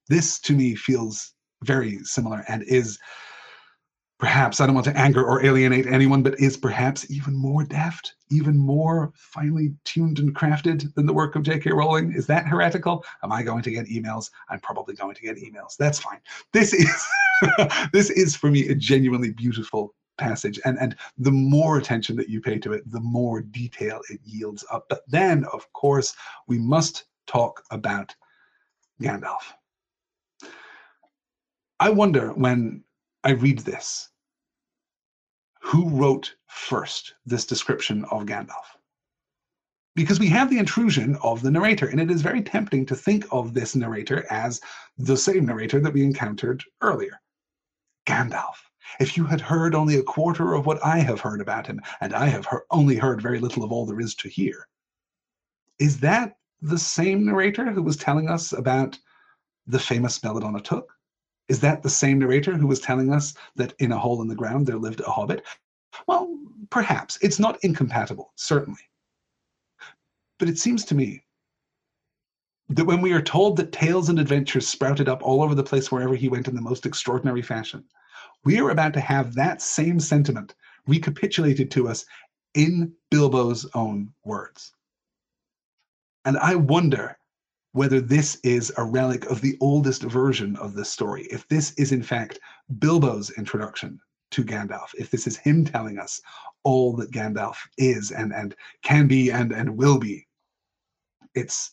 This to me feels very similar and is perhaps, I don't want to anger or alienate anyone, but is perhaps even more deft, even more finely tuned and crafted than the work of J.K. Rowling. Is that heretical? Am I going to get emails? I'm probably going to get emails. That's fine. This is [laughs] this is for me a genuinely beautiful passage and and the more attention that you pay to it the more detail it yields up but then of course we must talk about gandalf i wonder when i read this who wrote first this description of Gandalf. Because we have the intrusion of the narrator, and it is very tempting to think of this narrator as the same narrator that we encountered earlier Gandalf. If you had heard only a quarter of what I have heard about him, and I have only heard very little of all there is to hear, is that the same narrator who was telling us about the famous Belladonna Took? Is that the same narrator who was telling us that in a hole in the ground there lived a hobbit? Well, perhaps. It's not incompatible, certainly. But it seems to me that when we are told that tales and adventures sprouted up all over the place wherever he went in the most extraordinary fashion, we are about to have that same sentiment recapitulated to us in Bilbo's own words. And I wonder whether this is a relic of the oldest version of this story, if this is in fact Bilbo's introduction to Gandalf, if this is him telling us all that Gandalf is and, and can be and, and will be. It's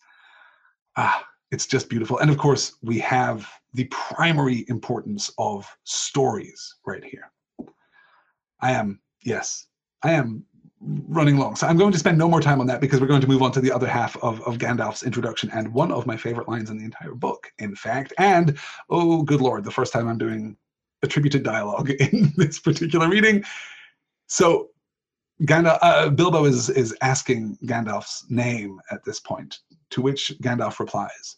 ah, it's just beautiful. And of course, we have the primary importance of stories right here. I am, yes, I am running long. So I'm going to spend no more time on that because we're going to move on to the other half of, of Gandalf's introduction and one of my favorite lines in the entire book, in fact. And oh, good lord, the first time I'm doing attributed dialogue [laughs] in this particular reading. So Gandalf, uh, Bilbo is is asking Gandalf's name at this point, to which Gandalf replies,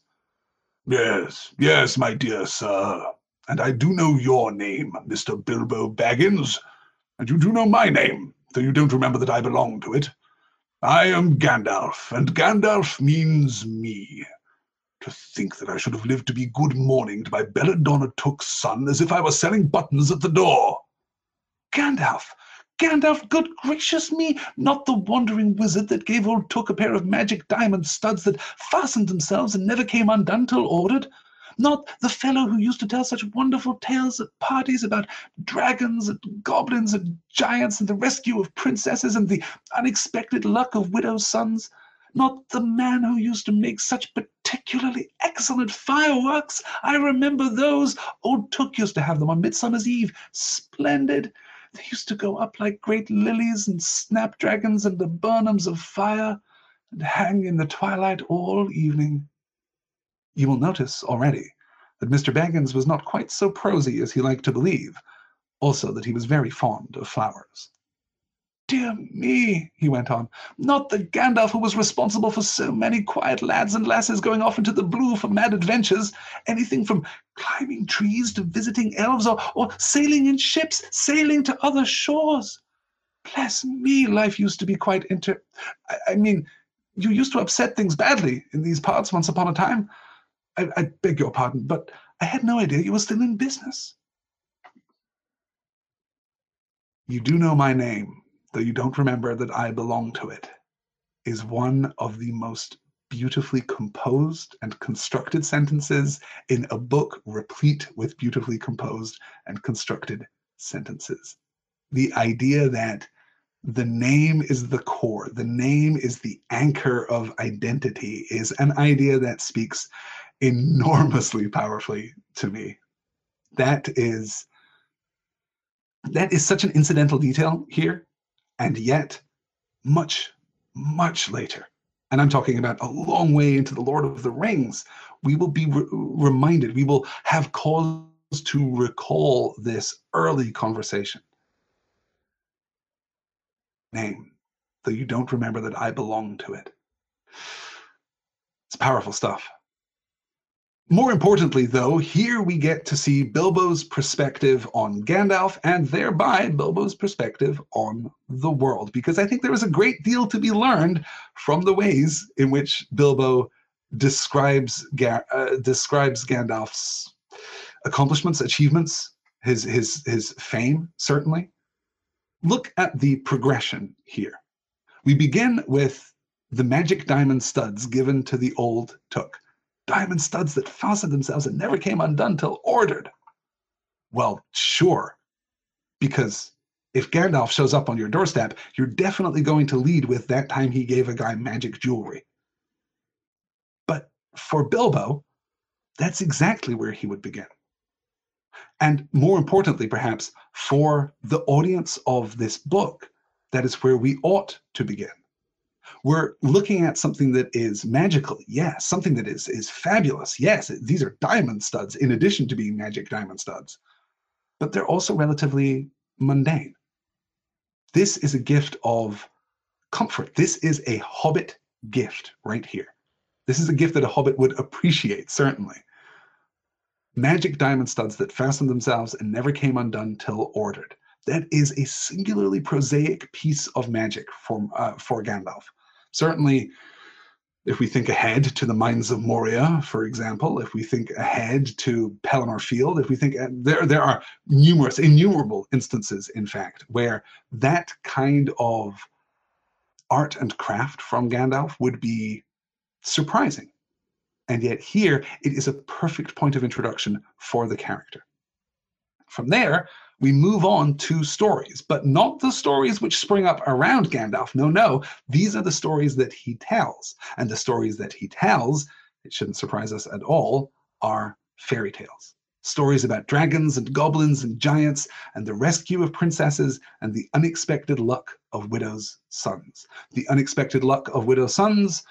"Yes, yes, my dear sir, and I do know your name, Mister Bilbo Baggins, and you do know my name, though you don't remember that I belong to it. I am Gandalf, and Gandalf means me. To think that I should have lived to be good morning to my Belladonna Took's son as if I were selling buttons at the door. Gandalf! Gandalf, good gracious me! Not the wandering wizard that gave old Took a pair of magic diamond studs that fastened themselves and never came undone till ordered. Not the fellow who used to tell such wonderful tales at parties about dragons and goblins and giants and the rescue of princesses and the unexpected luck of widows' sons not the man who used to make such particularly excellent fireworks. I remember those. Old Took used to have them on Midsummer's Eve. Splendid. They used to go up like great lilies and snapdragons and laburnums of fire and hang in the twilight all evening. You will notice already that Mr. Baggins was not quite so prosy as he liked to believe, also that he was very fond of flowers. Dear me, he went on, not the Gandalf who was responsible for so many quiet lads and lasses going off into the blue for mad adventures, anything from climbing trees to visiting elves or, or sailing in ships, sailing to other shores. Bless me, life used to be quite inter. I, I mean, you used to upset things badly in these parts once upon a time. I, I beg your pardon, but I had no idea you were still in business. You do know my name, though you don't remember that I belong to it, is one of the most beautifully composed and constructed sentences in a book replete with beautifully composed and constructed sentences. The idea that the name is the core, the name is the anchor of identity, is an idea that speaks enormously powerfully to me. That is that is such an incidental detail here and yet, much, much later, and I'm talking about a long way into the Lord of the Rings, we will be re- reminded, we will have cause to recall this early conversation. Name, though you don't remember that I belong to it. It's powerful stuff. More importantly, though, here we get to see Bilbo's perspective on Gandalf and thereby Bilbo's perspective on the world, because I think there is a great deal to be learned from the ways in which Bilbo describes uh, describes Gandalf's accomplishments, achievements, his his his fame, certainly. Look at the progression here. We begin with the magic diamond studs given to the old Took diamond studs that fastened themselves and never came undone till ordered. Well, sure, because if Gandalf shows up on your doorstep, you're definitely going to lead with that time he gave a guy magic jewelry. But for Bilbo, that's exactly where he would begin. And more importantly, perhaps, for the audience of this book, that is where we ought to begin we're looking at something that is magical. Yes something that is is fabulous. Yes these are diamond studs in addition to being magic diamond studs. But they're also relatively mundane. This is a gift of comfort. This is a hobbit gift right here. This is a gift that a hobbit would appreciate certainly. Magic diamond studs that fastened themselves and never came undone till ordered. That is a singularly prosaic piece of magic for, uh, for Gandalf. Certainly, if we think ahead to the mines of Moria, for example, if we think ahead to Pelennor Field, if we think uh, there, there are numerous, innumerable instances, in fact, where that kind of art and craft from Gandalf would be surprising. And yet, here it is a perfect point of introduction for the character. From there, we move on to stories, but not the stories which spring up around Gandalf. No, no, these are the stories that he tells. And the stories that he tells, it shouldn't surprise us at all, are fairy tales. stories about dragons and goblins and giants and the rescue of princesses and the unexpected luck of widows' sons. The unexpected luck of widows' sons,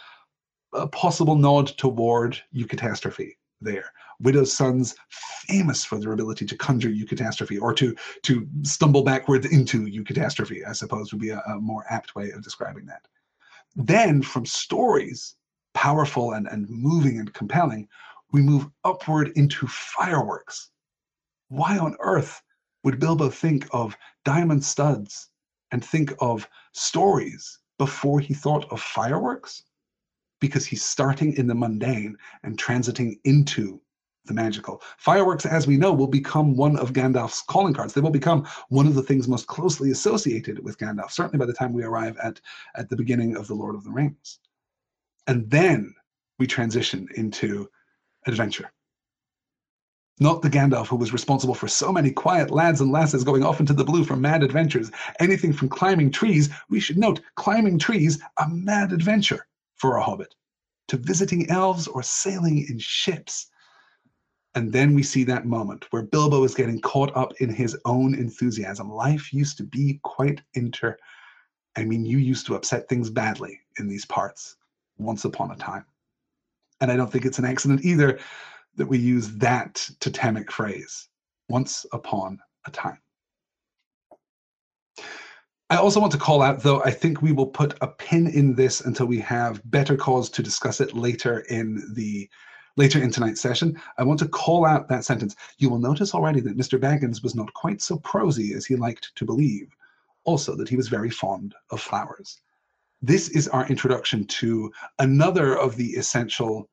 a possible nod toward eucatastrophe there. Widow's sons, famous for their ability to conjure eucatastrophe or to, to stumble backwards into eucatastrophe, I suppose would be a, a more apt way of describing that. Then from stories, powerful and, and moving and compelling, we move upward into fireworks. Why on earth would Bilbo think of diamond studs and think of stories before he thought of fireworks? Because he's starting in the mundane and transiting into the magical. Fireworks, as we know, will become one of Gandalf's calling cards. They will become one of the things most closely associated with Gandalf, certainly by the time we arrive at, at the beginning of The Lord of the Rings. And then we transition into adventure. Not the Gandalf who was responsible for so many quiet lads and lasses going off into the blue for mad adventures. Anything from climbing trees, we should note, climbing trees, a mad adventure for a hobbit, to visiting elves or sailing in ships. And then we see that moment where Bilbo is getting caught up in his own enthusiasm. Life used to be quite inter. I mean, you used to upset things badly in these parts once upon a time. And I don't think it's an accident either that we use that totemic phrase, once upon a time. I also want to call out, though, I think we will put a pin in this until we have better cause to discuss it later in the later in tonight's session. I want to call out that sentence. You will notice already that Mr. Baggins was not quite so prosy as he liked to believe. Also, that he was very fond of flowers this is our introduction to another of the essential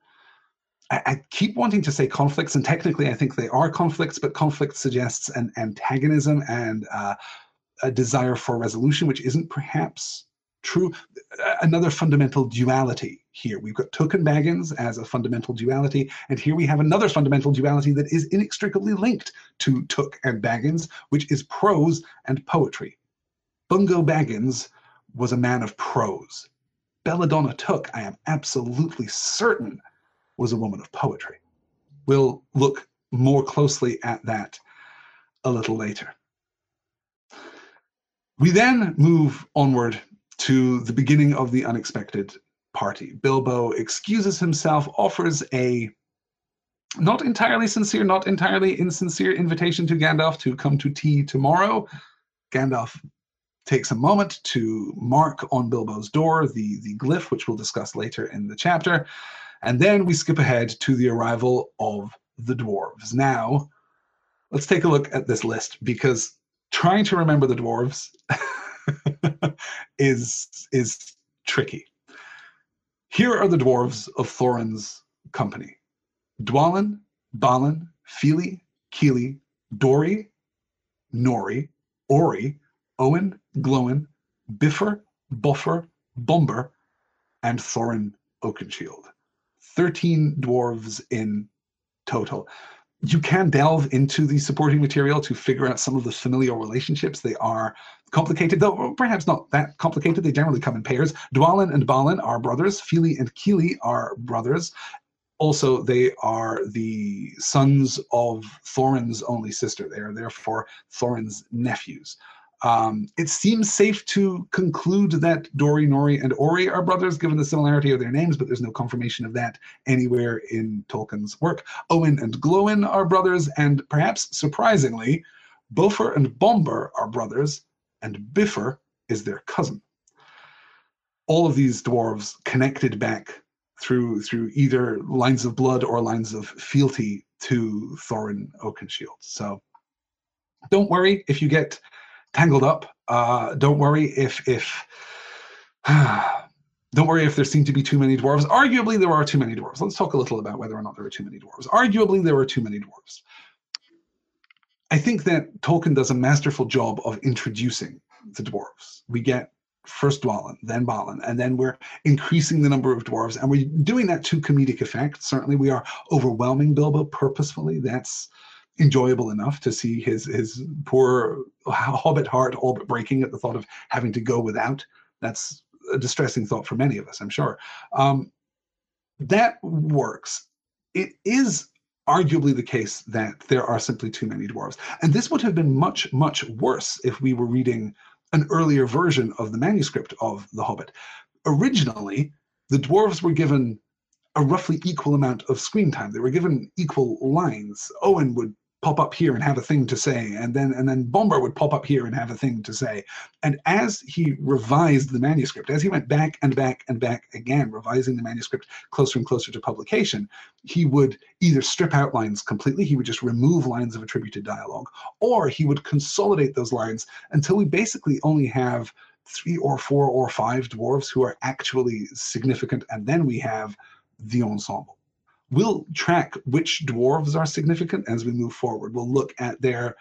I, keep wanting to say conflicts, and technically I think they are conflicts, but conflict suggests an antagonism and uh, a desire for resolution, which isn't perhaps true. Uh, another fundamental duality here. We've got Took and Baggins as a fundamental duality, and here we have another fundamental duality that is inextricably linked to Took and Baggins, which is prose and poetry. Bungo Baggins was a man of prose. Belladonna Took, I am absolutely certain, was a woman of poetry. We'll look more closely at that a little later. We then move onward to the beginning of the unexpected party. Bilbo excuses himself, offers a not entirely sincere, not entirely insincere invitation to Gandalf to come to tea tomorrow. Gandalf takes a moment to mark on Bilbo's door the, the glyph, which we'll discuss later in the chapter. And then we skip ahead to the arrival of the dwarves. Now, let's take a look at this list because trying to remember the dwarves [laughs] is, is tricky. Here are the dwarves of Thorin's company. Dwalin, Balin, Fili, Kili, Dori, Nori, Ori, Óin, Glóin, Bifur, Bofur, Bombur, and Thorin Oakenshield. 13 dwarves in total. You can delve into the supporting material to figure out some of the familial relationships. They are complicated, though perhaps not that complicated. They generally come in pairs. Dwalin and Balin are brothers. Fili and Kili are brothers. Also, they are the sons of Thorin's only sister. They are therefore Thorin's nephews. Um, it seems safe to conclude that Dori, Nori, and Ori are brothers, given the similarity of their names, but there's no confirmation of that anywhere in Tolkien's work. Óin and Glóin are brothers, and perhaps surprisingly, Bofur and Bombur are brothers, and Bifur is their cousin. All of these dwarves connected back through through either lines of blood or lines of fealty to Thorin Oakenshield. So don't worry if you get tangled up. Uh, don't worry if if [sighs] don't worry if there seem to be too many dwarves. Arguably, there are too many dwarves. Let's talk a little about whether or not there are too many dwarves. Arguably, there are too many dwarves. I think that Tolkien does a masterful job of introducing the dwarves. We get first Dwalin, then Balin, and then we're increasing the number of dwarves, and we're doing that to comedic effect. Certainly, we are overwhelming Bilbo purposefully. That's enjoyable enough to see his his poor hobbit heart all but breaking at the thought of having to go without. That's a distressing thought for many of us, I'm sure. Um, that works. It is arguably the case that there are simply too many dwarves. And this would have been much, much worse if we were reading an earlier version of the manuscript of The Hobbit. Originally, the dwarves were given a roughly equal amount of screen time. They were given equal lines. Óin would pop up here and have a thing to say and then and then Bombur would pop up here and have a thing to say. And as he revised the manuscript as he went back and back and back again revising the manuscript closer and closer to publication he would either strip out lines completely he would just remove lines of attributed dialogue or he would consolidate those lines until we basically only have three or four or five dwarves who are actually significant and then we have the ensemble we'll track which dwarves are significant as we move forward. We'll look at their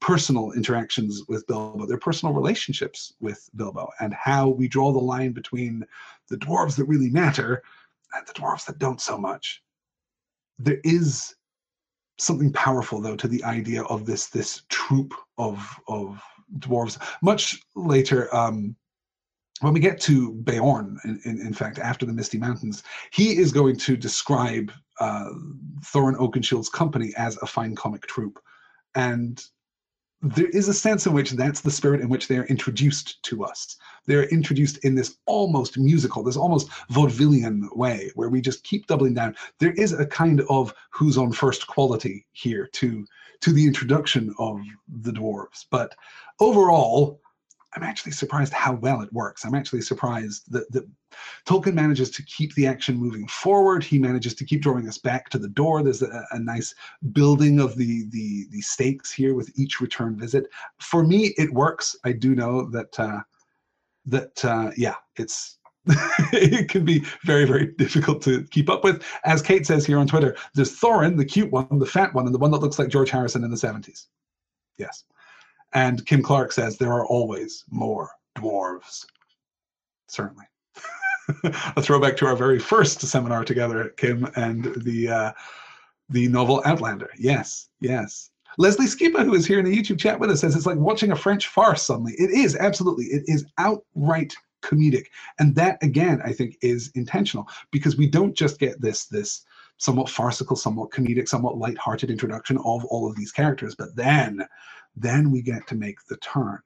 personal interactions with Bilbo, their personal relationships with Bilbo, and how we draw the line between the dwarves that really matter and the dwarves that don't so much. There is something powerful, though, to the idea of this this troop of of dwarves. Much later, um, when we get to Beorn, in, in, in, fact, after the Misty Mountains, he is going to describe uh, Thorin Oakenshield's company as a fine comic troupe. And there is a sense in which that's the spirit in which they are introduced to us. They're introduced in this almost musical, this almost vaudevillian way, where we just keep doubling down. There is a kind of who's on first quality here to to the introduction of the dwarves. But overall, I'm actually surprised how well it works. I'm actually surprised that, that Tolkien manages to keep the action moving forward. He manages to keep drawing us back to the door. There's a, a nice building of the, the the stakes here with each return visit. For me, it works. I do know that uh, that uh, yeah, it's [laughs] it can be very, very difficult to keep up with. As Kate says here on Twitter, there's Thorin, the cute one, the fat one, and the one that looks like George Harrison in the 70s. Yes. And Kim Clark says there are always more dwarves. Certainly. [laughs] a throwback to our very first seminar together, Kim, and the uh, the novel Outlander. Yes, yes. Leslie Skipa, who is here in the YouTube chat with us, says it's like watching a French farce suddenly. It is, absolutely. It is outright comedic. And that, again, I think is intentional because we don't just get this, this somewhat farcical, somewhat comedic, somewhat light-hearted introduction of all of these characters, but then then we get to make the turn.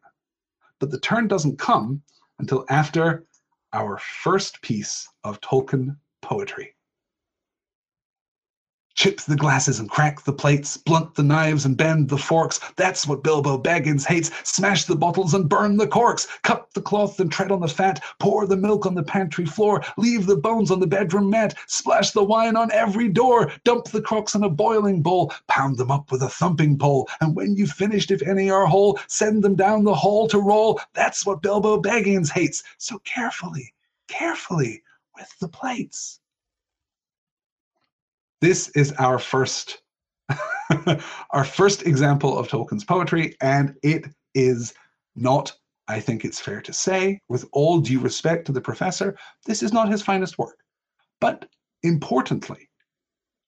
But the turn doesn't come until after our first piece of Tolkien poetry chip the glasses and crack the plates, blunt the knives and bend the forks. That's what Bilbo Baggins hates. Smash the bottles and burn the corks. Cut the cloth and tread on the fat. Pour the milk on the pantry floor. Leave the bones on the bedroom mat. Splash the wine on every door. Dump the crocks in a boiling bowl. Pound them up with a thumping pole. And when you've finished, if any are whole, send them down the hall to roll. That's what Bilbo Baggins hates. So carefully, carefully with the plates. This is our first [laughs] our first example of Tolkien's poetry, and it is not, I think it's fair to say, with all due respect to the professor, this is not his finest work. But importantly,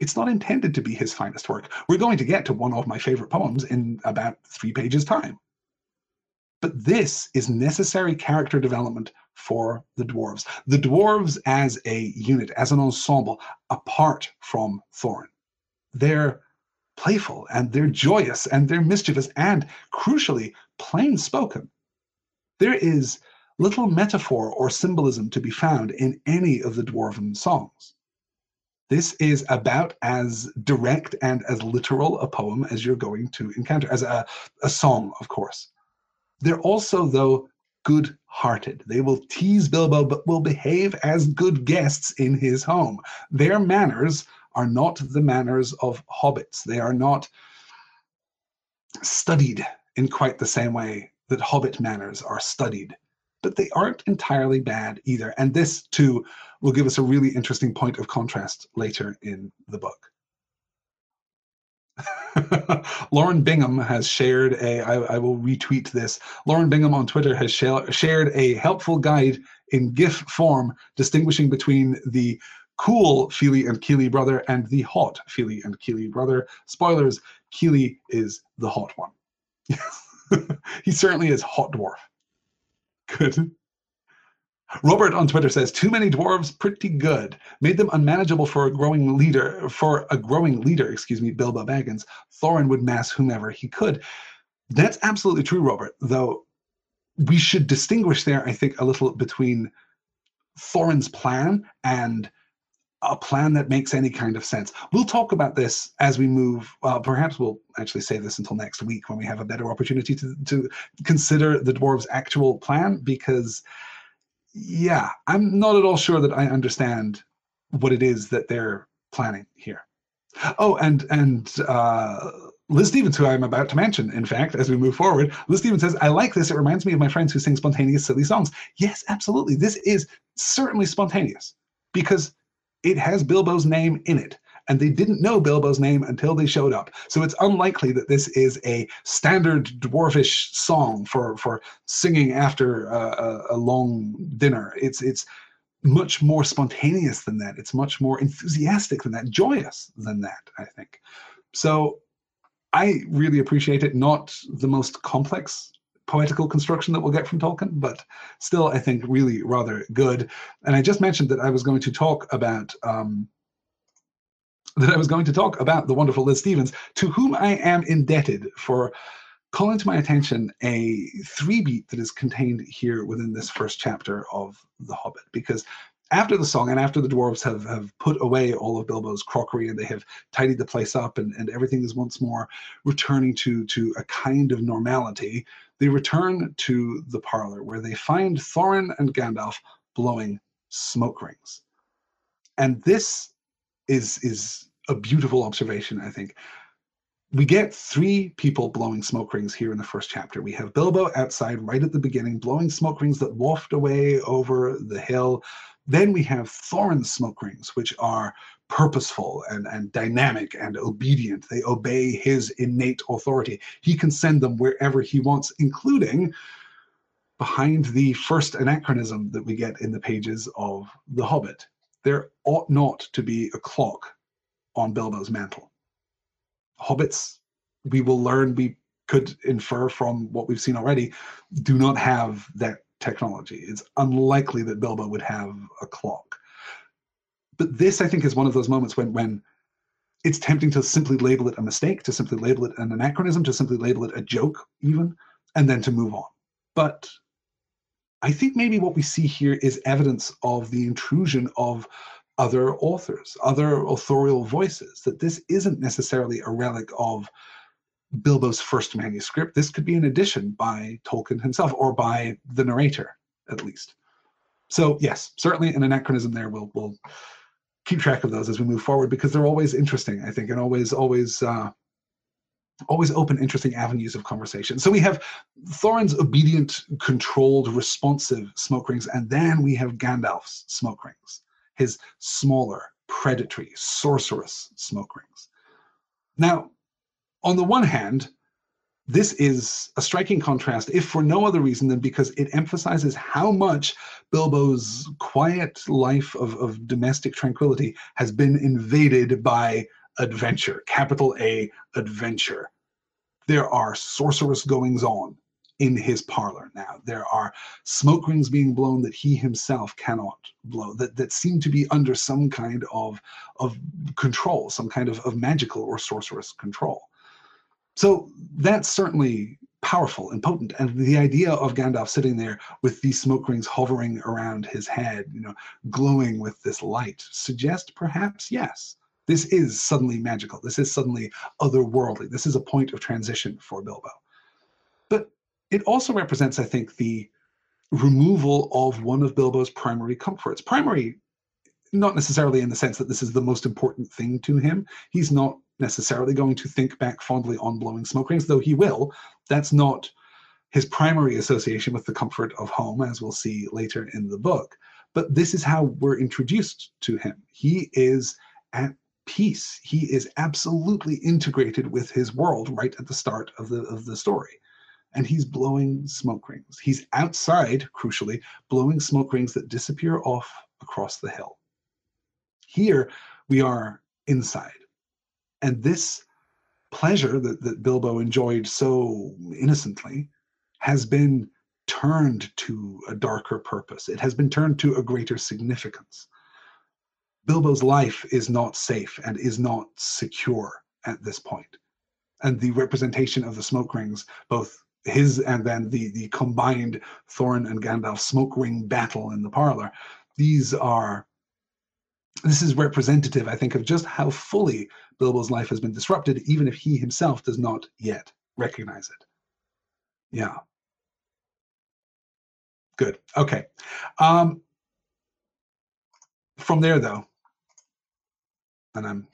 it's not intended to be his finest work. We're going to get to one of my favorite poems in about three pages' time. But this is necessary character development for the dwarves. The dwarves as a unit, as an ensemble, apart from Thorin. They're playful and they're joyous and they're mischievous and, crucially, plain spoken. There is little metaphor or symbolism to be found in any of the dwarven songs. This is about as direct and as literal a poem as you're going to encounter, as a, a song, of course. They're also, though, good hearted. They will tease Bilbo, but will behave as good guests in his home. Their manners are not the manners of hobbits. They are not studied in quite the same way that hobbit manners are studied. But they aren't entirely bad either. And this, too, will give us a really interesting point of contrast later in the book. [laughs] Lauren Bingham has shared a. I, I will retweet this. Lauren Bingham on Twitter has sh- shared a helpful guide in GIF form distinguishing between the cool Fili and Kili brother and the hot Fili and Kili brother. Spoilers, Kili is the hot one. [laughs] he certainly is hot dwarf. Good. Robert on Twitter says too many dwarves, pretty good. Made them unmanageable for a growing leader. For a growing leader, excuse me, Bilbo Baggins. Thorin would mass whomever he could. That's absolutely true, Robert. Though we should distinguish there, I think, a little between Thorin's plan and a plan that makes any kind of sense. We'll talk about this as we move. Uh, perhaps we'll actually save this until next week when we have a better opportunity to, to consider the dwarves' actual plan because yeah, I'm not at all sure that I understand what it is that they're planning here. Oh, and and uh, Liz Stevens, who I'm about to mention, in fact, as we move forward, Liz Stevens says, I like this. It reminds me of my friends who sing spontaneous, silly songs. Yes, absolutely. This is certainly spontaneous because it has Bilbo's name in it and they didn't know Bilbo's name until they showed up. So it's unlikely that this is a standard dwarfish song for for singing after a, a, long dinner. It's it's much more spontaneous than that. It's much more enthusiastic than that, joyous than that. I think. So I really appreciate it. Not the most complex poetical construction that we'll get from Tolkien, but still, I think really rather good. And I just mentioned that I was going to talk about. Um, that I was going to talk about the wonderful Liz Stevens, to whom I am indebted for calling to my attention a three beat that is contained here within this first chapter of The Hobbit. Because after the song and after the dwarves have, have put away all of Bilbo's crockery and they have tidied the place up and, and everything is once more returning to, to a kind of normality, they return to the parlor where they find Thorin and Gandalf blowing smoke rings. And this is is a beautiful observation, I think. We get three people blowing smoke rings here in the first chapter. We have Bilbo outside right at the beginning, blowing smoke rings that waft away over the hill. Then we have Thorin's smoke rings, which are purposeful and, and dynamic and obedient. They obey his innate authority. He can send them wherever he wants, including behind the first anachronism that we get in the pages of The Hobbit. There ought not to be a clock on Bilbo's mantle. Hobbits, we will learn, we could infer from what we've seen already, do not have that technology. It's unlikely that Bilbo would have a clock. But this, I think, is one of those moments when when it's tempting to simply label it a mistake, to simply label it an anachronism, to simply label it a joke, even, and then to move on. But I think maybe what we see here is evidence of the intrusion of other authors, other authorial voices, that this isn't necessarily a relic of Bilbo's first manuscript. This could be an addition by Tolkien himself or by the narrator, at least. So, yes, certainly an anachronism there. We'll, we'll keep track of those as we move forward because they're always interesting, I think, and always, always, uh, always open interesting avenues of conversation. So we have Thorin's obedient, controlled, responsive smoke rings, and then we have Gandalf's smoke rings his smaller, predatory, sorcerous smoke rings. Now, on the one hand, this is a striking contrast, if for no other reason than because it emphasizes how much Bilbo's quiet life of, of domestic tranquility has been invaded by adventure, capital A, adventure. There are sorcerous goings on in his parlor now. There are smoke rings being blown that he himself cannot blow, that, that seem to be under some kind of, of control, some kind of, of magical or sorcerous control. So that's certainly powerful and potent. And the idea of Gandalf sitting there with these smoke rings hovering around his head, you know, glowing with this light, suggest perhaps, yes, this is suddenly magical. This is suddenly otherworldly. This is a point of transition for Bilbo. But it also represents, I think, the removal of one of Bilbo's primary comforts. Primary, not necessarily in the sense that this is the most important thing to him. He's not necessarily going to think back fondly on blowing smoke rings, though he will. That's not his primary association with the comfort of home, as we'll see later in the book. But this is how we're introduced to him. He is at peace. He is absolutely integrated with his world right at the start of the of the story and he's blowing smoke rings. He's outside, crucially, blowing smoke rings that disappear off across the hill. Here we are inside. And this pleasure that, that Bilbo enjoyed so innocently has been turned to a darker purpose. It has been turned to a greater significance. Bilbo's life is not safe and is not secure at this point. And the representation of the smoke rings, both his and then the, the combined Thorin and Gandalf smoke ring battle in the parlor, these are this is representative, I think, of just how fully Bilbo's life has been disrupted, even if he himself does not yet recognize it. Yeah. Good. Okay. Um, from there, though, and I'm.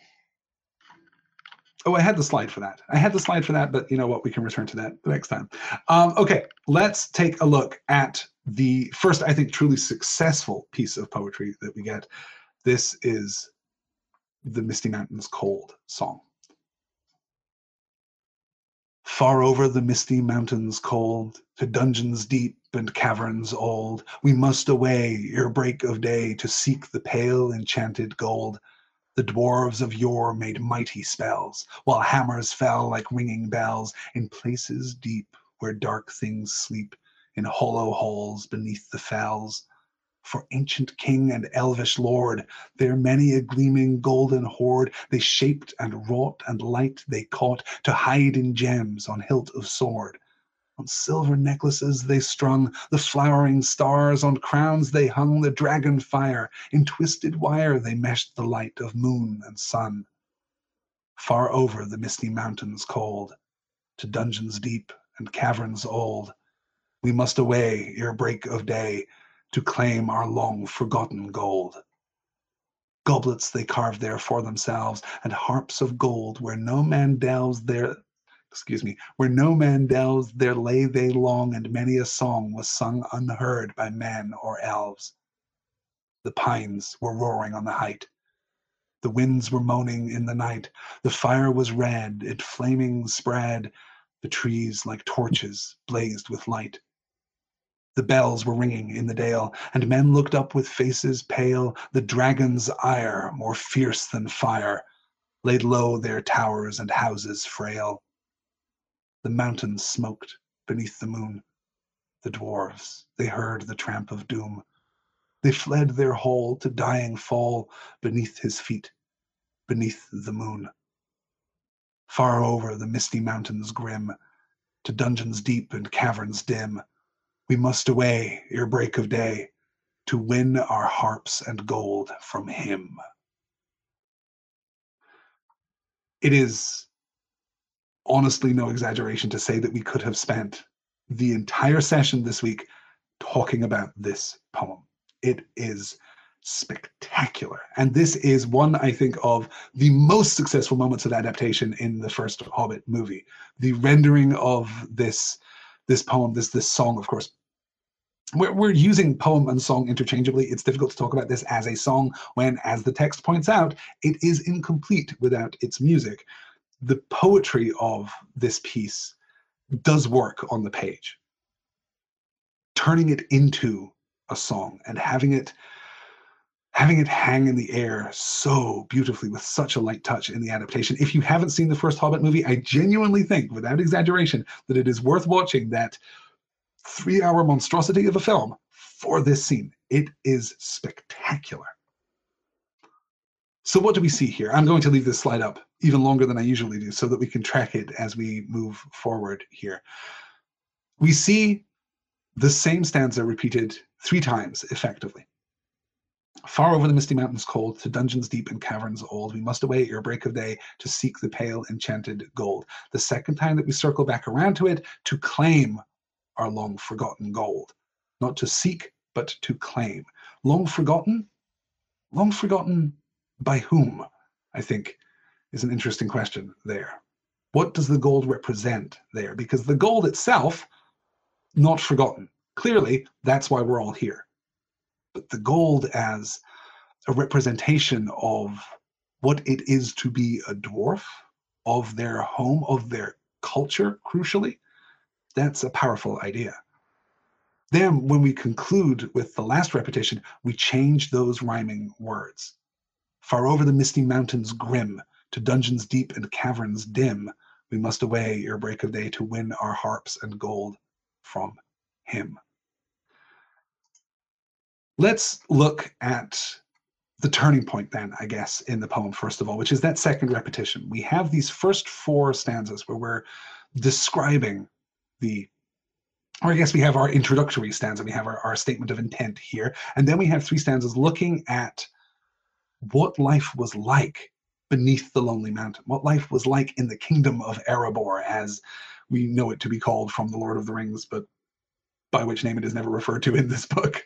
Oh, I had the slide for that. I had the slide for that, but you know what? We can return to that the next time. Um, okay, let's take a look at the first, I think, truly successful piece of poetry that we get. This is the Misty Mountains Cold song. Far over the misty mountains cold, to dungeons deep and caverns old, we must away ere break of day to seek the pale enchanted gold. The dwarves of yore made mighty spells, while hammers fell like ringing bells in places deep where dark things sleep, in hollow halls beneath the fells for ancient king and elvish lord. There many a gleaming golden hoard they shaped and wrought and light they caught to hide in gems on hilt of sword. On silver necklaces they strung the flowering stars, on crowns they hung the dragon fire, in twisted wire they meshed the light of moon and sun. Far over the misty mountains cold, to dungeons deep and caverns old, we must away ere break of day to claim our long forgotten gold. Goblets they carved there for themselves, and harps of gold where no man delves there excuse me, where no man delves, there lay they long, and many a song was sung unheard by men or elves. The pines were roaring on the height. The winds were moaning in the night. The fire was red, it flaming spread. The trees, like torches, blazed with light. The bells were ringing in the dale, and men looked up with faces pale. The dragon's ire, more fierce than fire, laid low their towers and houses frail. The mountains smoked beneath the moon. The dwarves, they heard the tramp of doom. They fled their hall to dying fall beneath his feet, beneath the moon. Far over the misty mountains grim, to dungeons deep and caverns dim we must away ere break of day to win our harps and gold from him. It is honestly no exaggeration to say that we could have spent the entire session this week talking about this poem. It is spectacular. And this is one, I think, of the most successful moments of adaptation in the first Hobbit movie. The rendering of this this poem, this this song, of course. We're, we're using poem and song interchangeably. It's difficult to talk about this as a song when, as the text points out, it is incomplete without its music. The poetry of this piece does work on the page. Turning it into a song and having it having it hang in the air so beautifully with such a light touch in the adaptation. If you haven't seen the first Hobbit movie, I genuinely think, without exaggeration, that it is worth watching that three hour monstrosity of a film for this scene. It is spectacular. So, what do we see here? I'm going to leave this slide up even longer than I usually do so that we can track it as we move forward here. We see the same stanza repeated three times effectively. Far over the misty mountains cold, to dungeons deep and caverns old, we must away ere break of day to seek the pale enchanted gold. The second time that we circle back around to it, to claim our long forgotten gold. Not to seek, but to claim. Long forgotten? Long forgotten by whom? I think is an interesting question there. What does the gold represent there? Because the gold itself, not forgotten. Clearly, that's why we're all here but the gold as a representation of what it is to be a dwarf, of their home, of their culture, crucially, that's a powerful idea. Then, when we conclude with the last repetition, we change those rhyming words. Far over the misty mountains grim, to dungeons deep and caverns dim, we must away ere break of day to win our harps and gold from him. Let's look at the turning point then, I guess, in the poem, first of all, which is that second repetition. We have these first four stanzas where we're describing the or I guess we have our introductory stanza, we have our, our statement of intent here, and then we have three stanzas looking at what life was like beneath the lonely mountain, what life was like in the kingdom of Erebor, as we know it to be called from the Lord of the Rings, but by which name it is never referred to in this book.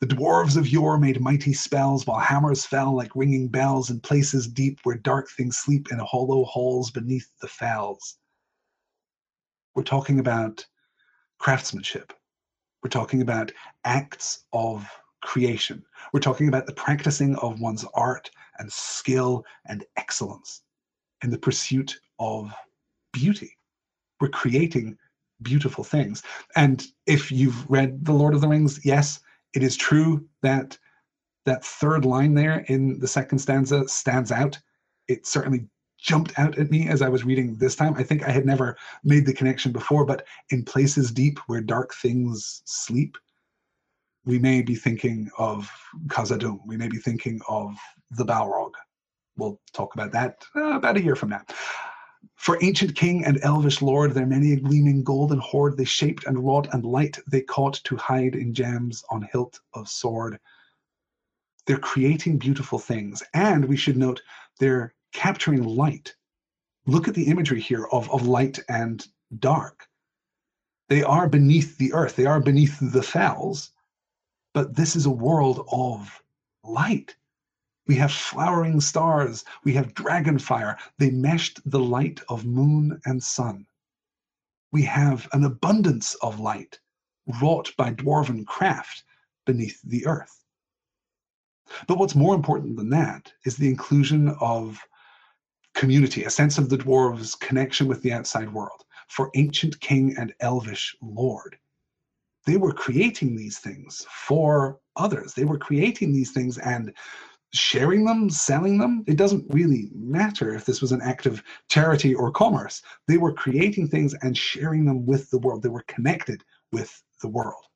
The dwarves of yore made mighty spells while hammers fell like ringing bells in places deep where dark things sleep in hollow halls beneath the fells. We're talking about craftsmanship. We're talking about acts of creation. We're talking about the practicing of one's art and skill and excellence in the pursuit of beauty. We're creating beautiful things. And if you've read The Lord of the Rings, yes, it is true that that third line there in the second stanza stands out. It certainly jumped out at me as I was reading this time. I think I had never made the connection before, but in places deep where dark things sleep, we may be thinking of Khazad-dûm. We may be thinking of the Balrog. We'll talk about that uh, about a year from now. For ancient king and elvish lord, there many a gleaming golden hoard they shaped and wrought and light they caught to hide in gems on hilt of sword. They're creating beautiful things, and we should note they're capturing light. Look at the imagery here of, of light and dark. They are beneath the earth, they are beneath the fells, but this is a world of light. We have flowering stars, we have dragon fire. They meshed the light of moon and sun. We have an abundance of light wrought by dwarven craft beneath the earth. But what's more important than that is the inclusion of community, a sense of the dwarves' connection with the outside world, for ancient king and elvish lord. They were creating these things for others. They were creating these things and sharing them, selling them. It doesn't really matter if this was an act of charity or commerce. They were creating things and sharing them with the world. They were connected with the world.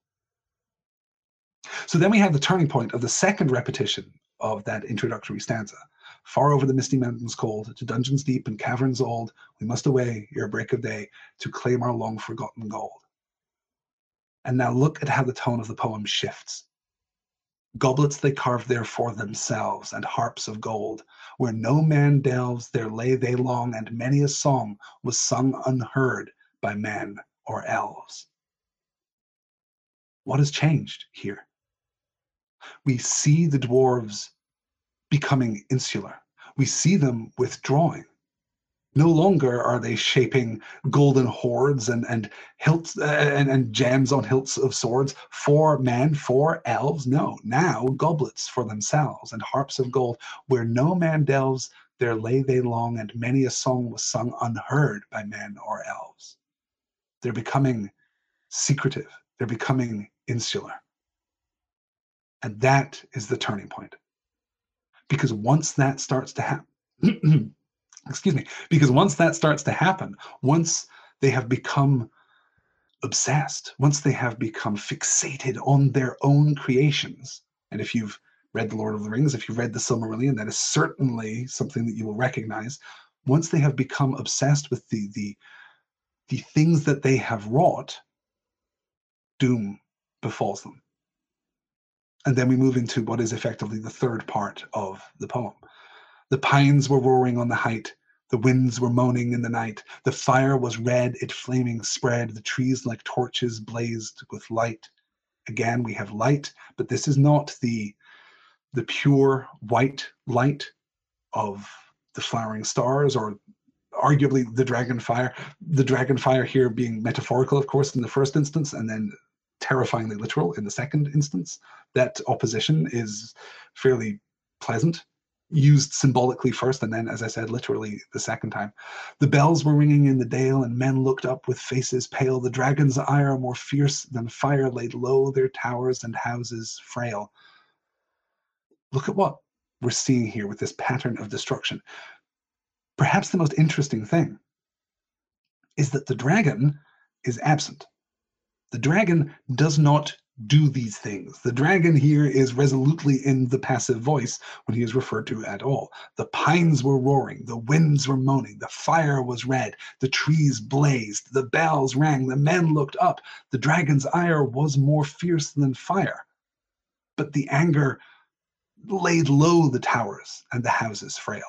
So then we have the turning point of the second repetition of that introductory stanza. Far over the misty mountains cold, to dungeons deep and caverns old, we must away ere break of day to claim our long forgotten gold. And now look at how the tone of the poem shifts. Goblets they carve there for themselves, and harps of gold. Where no man delves, there lay they long, and many a song was sung unheard by men or elves. What has changed here? We see the dwarves becoming insular. We see them withdrawing. No longer are they shaping golden hoards and and hilts uh, and, and gems on hilts of swords for men, for elves. No, now goblets for themselves and harps of gold. Where no man delves, there lay they long, and many a song was sung unheard by men or elves. They're becoming secretive. They're becoming insular. And that is the turning point. Because once that starts to happen, [clears throat] excuse me, because once that starts to happen, once they have become obsessed, once they have become fixated on their own creations, and if you've read The Lord of the Rings, if you've read The Silmarillion, that is certainly something that you will recognize. Once they have become obsessed with the the the things that they have wrought, doom befalls them. And then we move into what is effectively the third part of the poem. The pines were roaring on the height, the winds were moaning in the night, the fire was red, it flaming spread, the trees like torches blazed with light. Again, we have light, but this is not the, the pure white light of the flowering stars or arguably the dragon fire. The dragon fire here being metaphorical of course in the first instance and then terrifyingly literal in the second instance. That opposition is fairly pleasant, used symbolically first, and then, as I said, literally the second time. The bells were ringing in the dale, and men looked up with faces pale. The dragon's ire, more fierce than fire, laid low their towers and houses frail. Look at what we're seeing here with this pattern of destruction. Perhaps the most interesting thing is that the dragon is absent The dragon does not do these things. The dragon here is resolutely in the passive voice when he is referred to at all. The pines were roaring, the winds were moaning, the fire was red, the trees blazed, the bells rang, the men looked up. The dragon's ire was more fierce than fire. But the anger laid low the towers and the houses frail.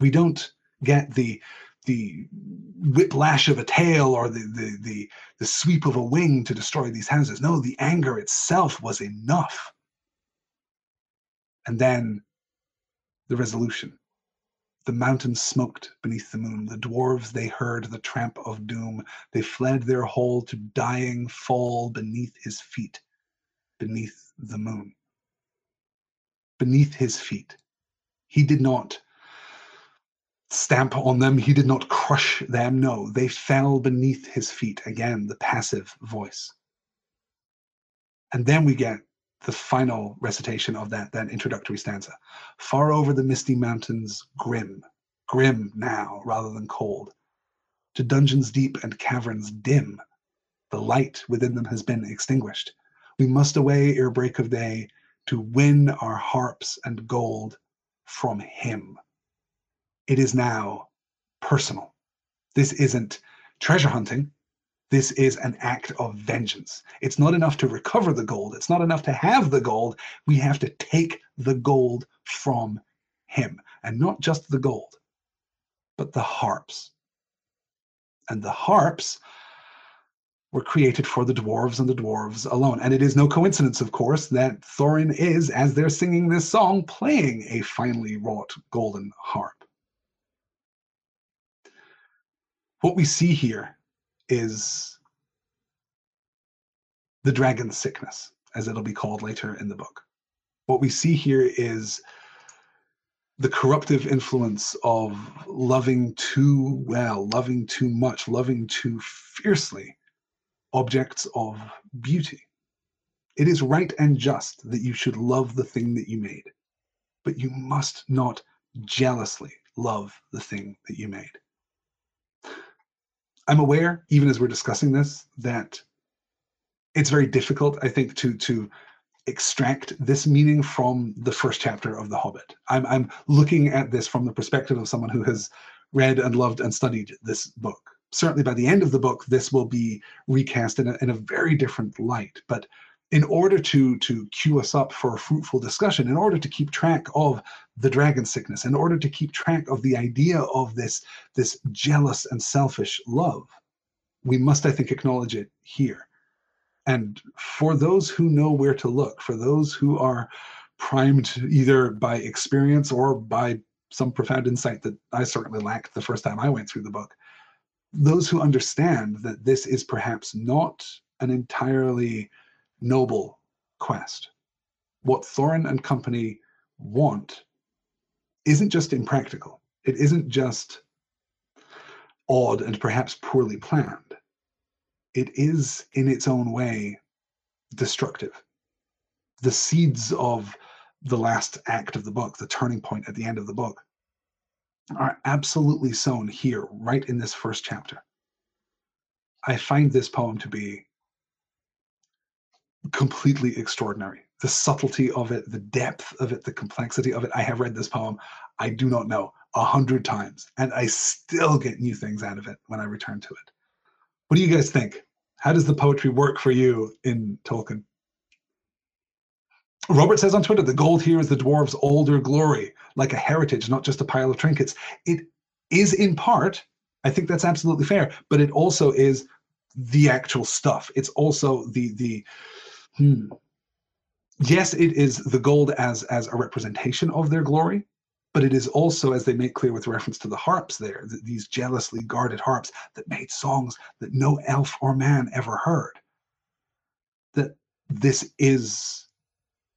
We don't get the the whiplash of a tail or the, the, the, the sweep of a wing to destroy these houses. No, the anger itself was enough. And then the resolution. The mountains smoked beneath the moon. The dwarves, they heard the tramp of doom. They fled their hole to dying fall beneath his feet, beneath the moon. Beneath his feet. He did not stamp on them. He did not crush them. No, they fell beneath his feet. Again, the passive voice. And then we get the final recitation of that, that introductory stanza. Far over the misty mountains, grim, grim now rather than cold. To dungeons deep and caverns dim, the light within them has been extinguished. We must away ere break of day to win our harps and gold from him it is now personal. This isn't treasure hunting. This is an act of vengeance. It's not enough to recover the gold. It's not enough to have the gold. We have to take the gold from him. And not just the gold, but the harps. And the harps were created for the dwarves and the dwarves alone. And it is no coincidence, of course, that Thorin is, as they're singing this song, playing a finely wrought golden harp. What we see here is the dragon sickness, as it'll be called later in the book. What we see here is the corruptive influence of loving too well, loving too much, loving too fiercely objects of beauty. It is right and just that you should love the thing that you made, but you must not jealously love the thing that you made. I'm aware, even as we're discussing this, that it's very difficult, I think, to to extract this meaning from the first chapter of The Hobbit. I'm I'm looking at this from the perspective of someone who has read and loved and studied this book. Certainly by the end of the book, this will be recast in a, in a very different light. But in order to to cue us up for a fruitful discussion, in order to keep track of the dragon sickness, in order to keep track of the idea of this this jealous and selfish love, we must, I think, acknowledge it here. And for those who know where to look, for those who are primed either by experience or by some profound insight that I certainly lacked the first time I went through the book, those who understand that this is perhaps not an entirely noble quest. What Thorin and company want isn't just impractical. It isn't just odd and perhaps poorly planned. It is, in its own way, destructive. The seeds of the last act of the book, the turning point at the end of the book, are absolutely sown here, right in this first chapter. I find this poem to be completely extraordinary. The subtlety of it, the depth of it, the complexity of it. I have read this poem, I do not know, a hundred times, and I still get new things out of it when I return to it. What do you guys think? How does the poetry work for you in Tolkien? Robert says on Twitter, the gold here is the dwarves' older glory, like a heritage, not just a pile of trinkets. It is in part, I think that's absolutely fair, but it also is the actual stuff. It's also the the Hmm. Yes, it is the gold as as a representation of their glory, but it is also, as they make clear with reference to the harps there, these jealously guarded harps that made songs that no elf or man ever heard. That this is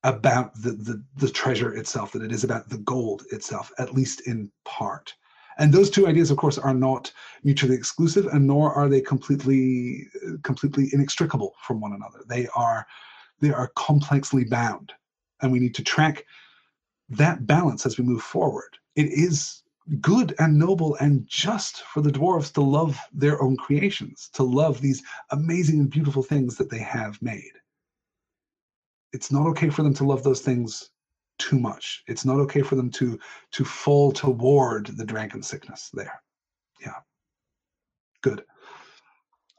about the, the, the treasure itself, that it is about the gold itself, at least in part. And those two ideas, of course, are not mutually exclusive, and nor are they completely completely inextricable from one another. They are they are complexly bound, and we need to track that balance as we move forward. It is good and noble and just for the dwarves to love their own creations, to love these amazing and beautiful things that they have made. It's not okay for them to love those things too much. It's not okay for them to to fall toward the dragon sickness there. Yeah. Good.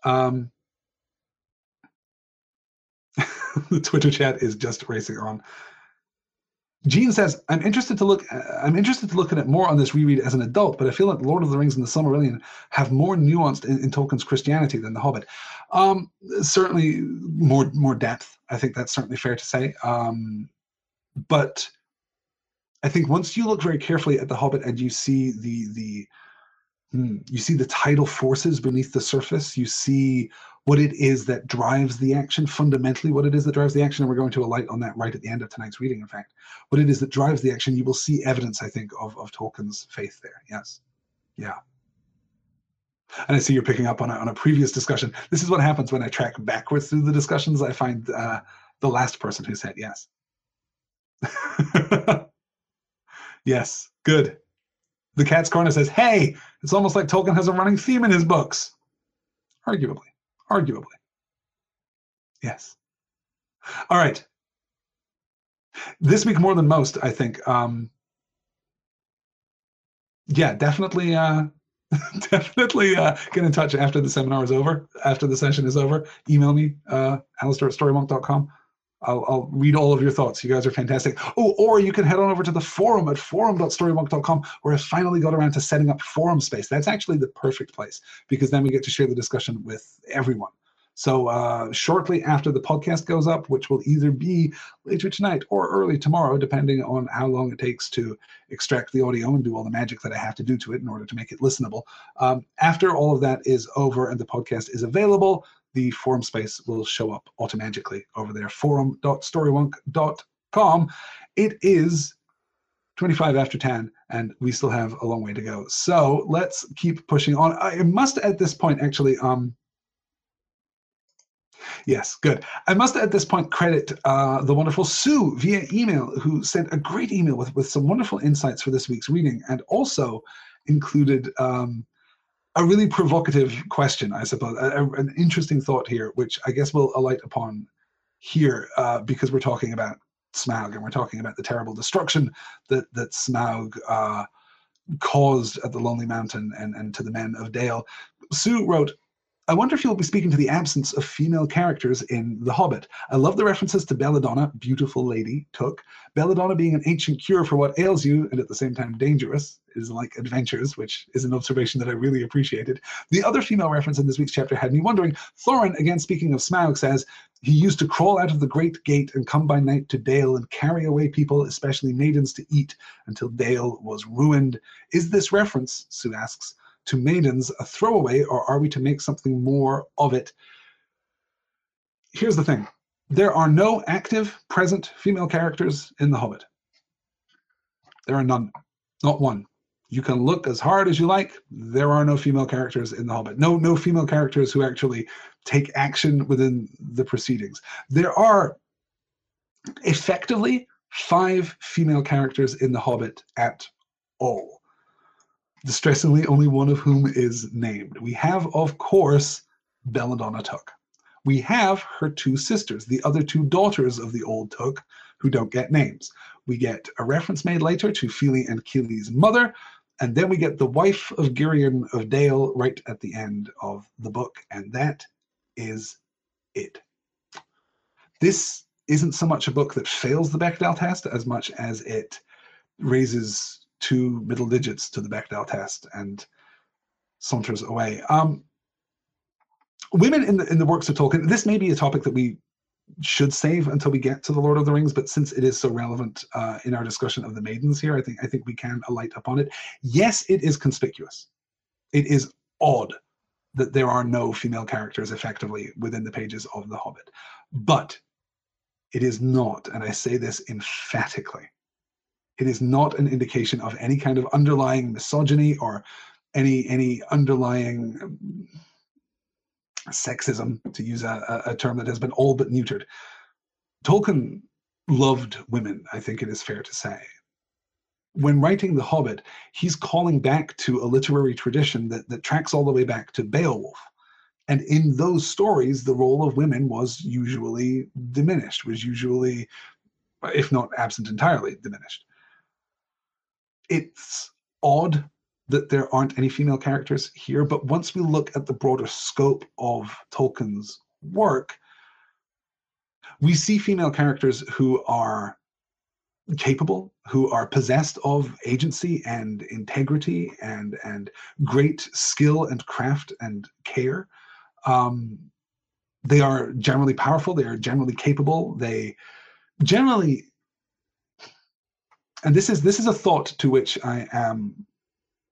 Um, [laughs] the Twitter chat is just racing on. Gene says, "I'm interested to look. I'm interested to look at it more on this reread as an adult, but I feel like Lord of the Rings and the Silmarillion have more nuanced in, in Tolkien's Christianity than The Hobbit. Um, certainly more more depth. I think that's certainly fair to say. Um, but I think once you look very carefully at The Hobbit and you see the the hmm, you see the tidal forces beneath the surface, you see what it is that drives the action, fundamentally what it is that drives the action, and we're going to alight on that right at the end of tonight's reading, in fact. What it is that drives the action, you will see evidence, I think, of, of Tolkien's faith there. Yes. Yeah. And I see you're picking up on a, on a previous discussion. This is what happens when I track backwards through the discussions. I find uh, the last person who said yes. [laughs] yes, good. The Cat's Corner says, hey, it's almost like Tolkien has a running theme in his books. Arguably. Arguably. Yes. All right. This week more than most, I think. Um, yeah, definitely uh, [laughs] definitely uh, get in touch after the seminar is over, after the session is over. Email me, uh, Alistair at storywonk.com. I'll, I'll read all of your thoughts. You guys are fantastic. Oh, or you can head on over to the forum at forum.storywonk.com where I finally got around to setting up forum space. That's actually the perfect place because then we get to share the discussion with everyone. So uh, shortly after the podcast goes up, which will either be later tonight or early tomorrow, depending on how long it takes to extract the audio and do all the magic that I have to do to it in order to make it listenable. Um, after all of that is over and the podcast is available, the forum space will show up automatically over there, forum.storywonk.com. It is 25 after 10, and we still have a long way to go. So let's keep pushing on. I must at this point actually um, Yes, good. I must at this point credit uh, the wonderful Sue via email, who sent a great email with, with some wonderful insights for this week's reading and also included um, a really provocative question, I suppose, a, a, an interesting thought here, which I guess we'll alight upon here uh, because we're talking about Smaug and we're talking about the terrible destruction that, that Smaug uh, caused at the Lonely Mountain and, and to the men of Dale. Sue wrote, I wonder if you'll be speaking to the absence of female characters in The Hobbit. I love the references to Belladonna, beautiful lady, Took. Belladonna being an ancient cure for what ails you and at the same time dangerous is like adventures, which is an observation that I really appreciated. The other female reference in this week's chapter had me wondering. Thorin, again speaking of Smaug, says he used to crawl out of the great gate and come by night to Dale and carry away people, especially maidens, to eat until Dale was ruined. Is this reference, Sue asks, to maidens a throwaway, or are we to make something more of it? Here's the thing there are no active, present female characters in The Hobbit. There are none, not one. You can look as hard as you like. There are no female characters in The Hobbit. No, no female characters who actually take action within the proceedings. There are effectively five female characters in The Hobbit at all distressingly only one of whom is named. We have, of course, Belladonna Took. We have her two sisters, the other two daughters of the old Took, who don't get names. We get a reference made later to Fili and Kili's mother, and then we get the wife of Girion of Dale right at the end of the book, and that is it. This isn't so much a book that fails the Bechdel test as much as it raises two middle digits to the Bechdel test and saunters away. Um, women in the in the works of Tolkien. This may be a topic that we should save until we get to the Lord of the Rings, but since it is so relevant uh, in our discussion of the maidens here, I think I think we can alight upon it. Yes, it is conspicuous. It is odd that there are no female characters effectively within the pages of The Hobbit, but it is not, and I say this emphatically, it is not an indication of any kind of underlying misogyny or any any underlying um, sexism, to use a, a term that has been all but neutered. Tolkien loved women, I think it is fair to say. when writing The Hobbit, he's calling back to a literary tradition that, that tracks all the way back to Beowulf. And in those stories, the role of women was usually diminished, was usually, if not absent entirely, diminished. It's odd that there aren't any female characters here, but once we look at the broader scope of Tolkien's work, we see female characters who are capable, who are possessed of agency and integrity and and great skill and craft and care. Um, they are generally powerful. They are generally capable. They generally, and this is this is a thought to which I am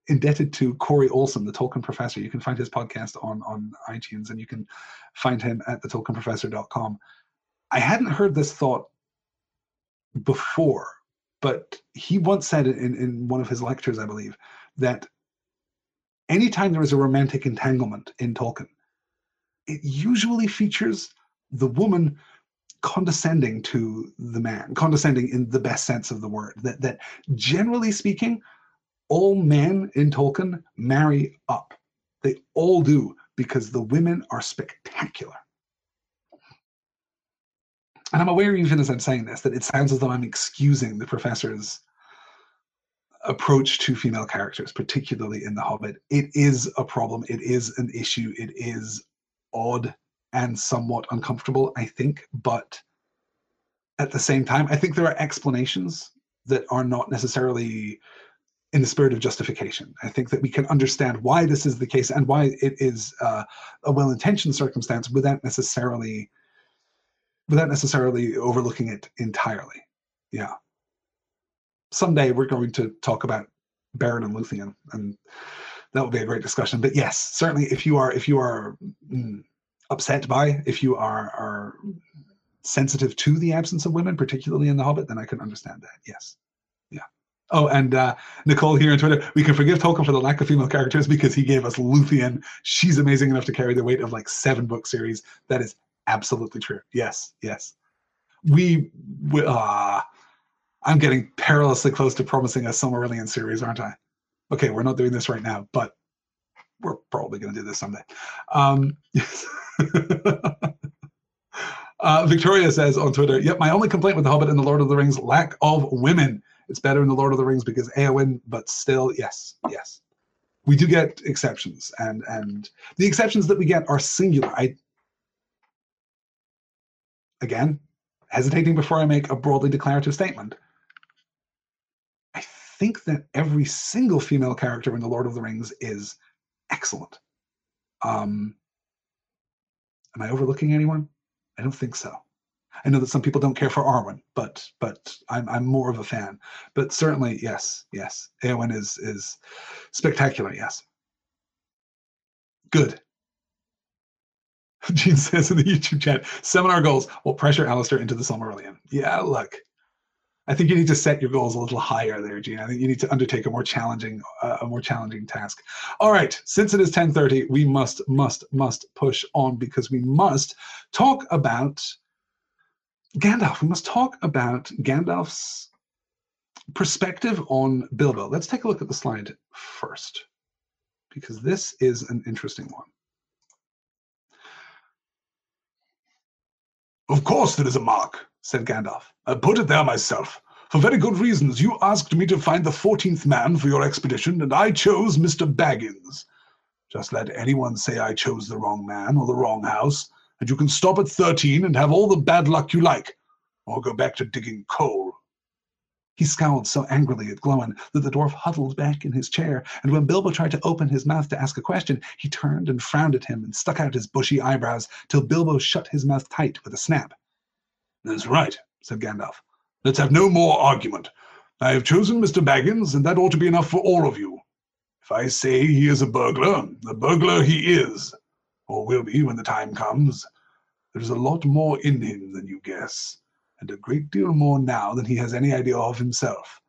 indebted to Corey Olsen, the Tolkien professor. You can find his podcast on on iTunes, and you can find him at thetolkienprofessor.com. I hadn't heard this thought before, but he once said in, in one of his lectures, I believe, that anytime there is a romantic entanglement in Tolkien, it usually features the woman condescending to the man, condescending in the best sense of the word. That that generally speaking, all men in Tolkien marry up. They all do because the women are spectacular. And I'm aware, even as I'm saying this, that it sounds as though I'm excusing the professor's approach to female characters, particularly in The Hobbit. It is a problem. It is an issue. It is odd and somewhat uncomfortable, I think. But at the same time, I think there are explanations that are not necessarily in the spirit of justification. I think that we can understand why this is the case and why it is uh, a well-intentioned circumstance without necessarily without necessarily overlooking it entirely. Yeah. Someday we're going to talk about Beren and Luthien, and that will be a great discussion. But yes, certainly if you are if you are mm, upset by, if you are are sensitive to the absence of women, particularly in The Hobbit, then I can understand that. Yes. Yeah. Oh, and uh, Nicole here on Twitter, we can forgive Tolkien for the lack of female characters because he gave us Luthien. She's amazing enough to carry the weight of like seven book series. That is absolutely true. Yes, yes. We, we uh, I'm getting perilously close to promising a Silmarillion series, aren't I? Okay, we're not doing this right now, but we're probably going to do this someday. Um, [laughs] uh, Victoria says on Twitter, "Yep, my only complaint with The Hobbit and The Lord of the Rings: lack of women. It's better in The Lord of the Rings because Eowyn, but still, yes, yes." We do get exceptions, and and the exceptions that we get are singular. I again, hesitating before I make a broadly declarative statement. I think that every single female character in The Lord of the Rings is excellent. Um, am I overlooking anyone? I don't think so. I know that some people don't care for Arwen, but but I'm I'm more of a fan. But certainly, yes, yes, Eowyn is is spectacular. Yes, good. [laughs] Gene says in the YouTube chat, seminar goals will pressure Alistair into the Silmarillion. Yeah, look, I think you need to set your goals a little higher there, Gene. I think you need to undertake a more challenging, uh, a more challenging task. All right, since it is 10:30, we must, must, must push on because we must talk about Gandalf. We must talk about Gandalf's perspective on Bilbo. Let's take a look at the slide first, because this is an interesting one. Of course there is a mark, said Gandalf. I put it there myself. For very good reasons. You asked me to find the fourteenth man for your expedition, and I chose Mr. Baggins. Just let anyone say I chose the wrong man or the wrong house, and you can stop at thirteen and have all the bad luck you like, or go back to digging coal. He scowled so angrily at Glóin that the dwarf huddled back in his chair, and when Bilbo tried to open his mouth to ask a question, he turned and frowned at him and stuck out his bushy eyebrows till Bilbo shut his mouth tight with a snap. That's right, said Gandalf. Let's have no more argument. I have chosen Mr. Baggins, and that ought to be enough for all of you. If I say he is a burglar, the burglar he is, or will be when the time comes. There's a lot more in him than you guess and a great deal more now than he has any idea of himself.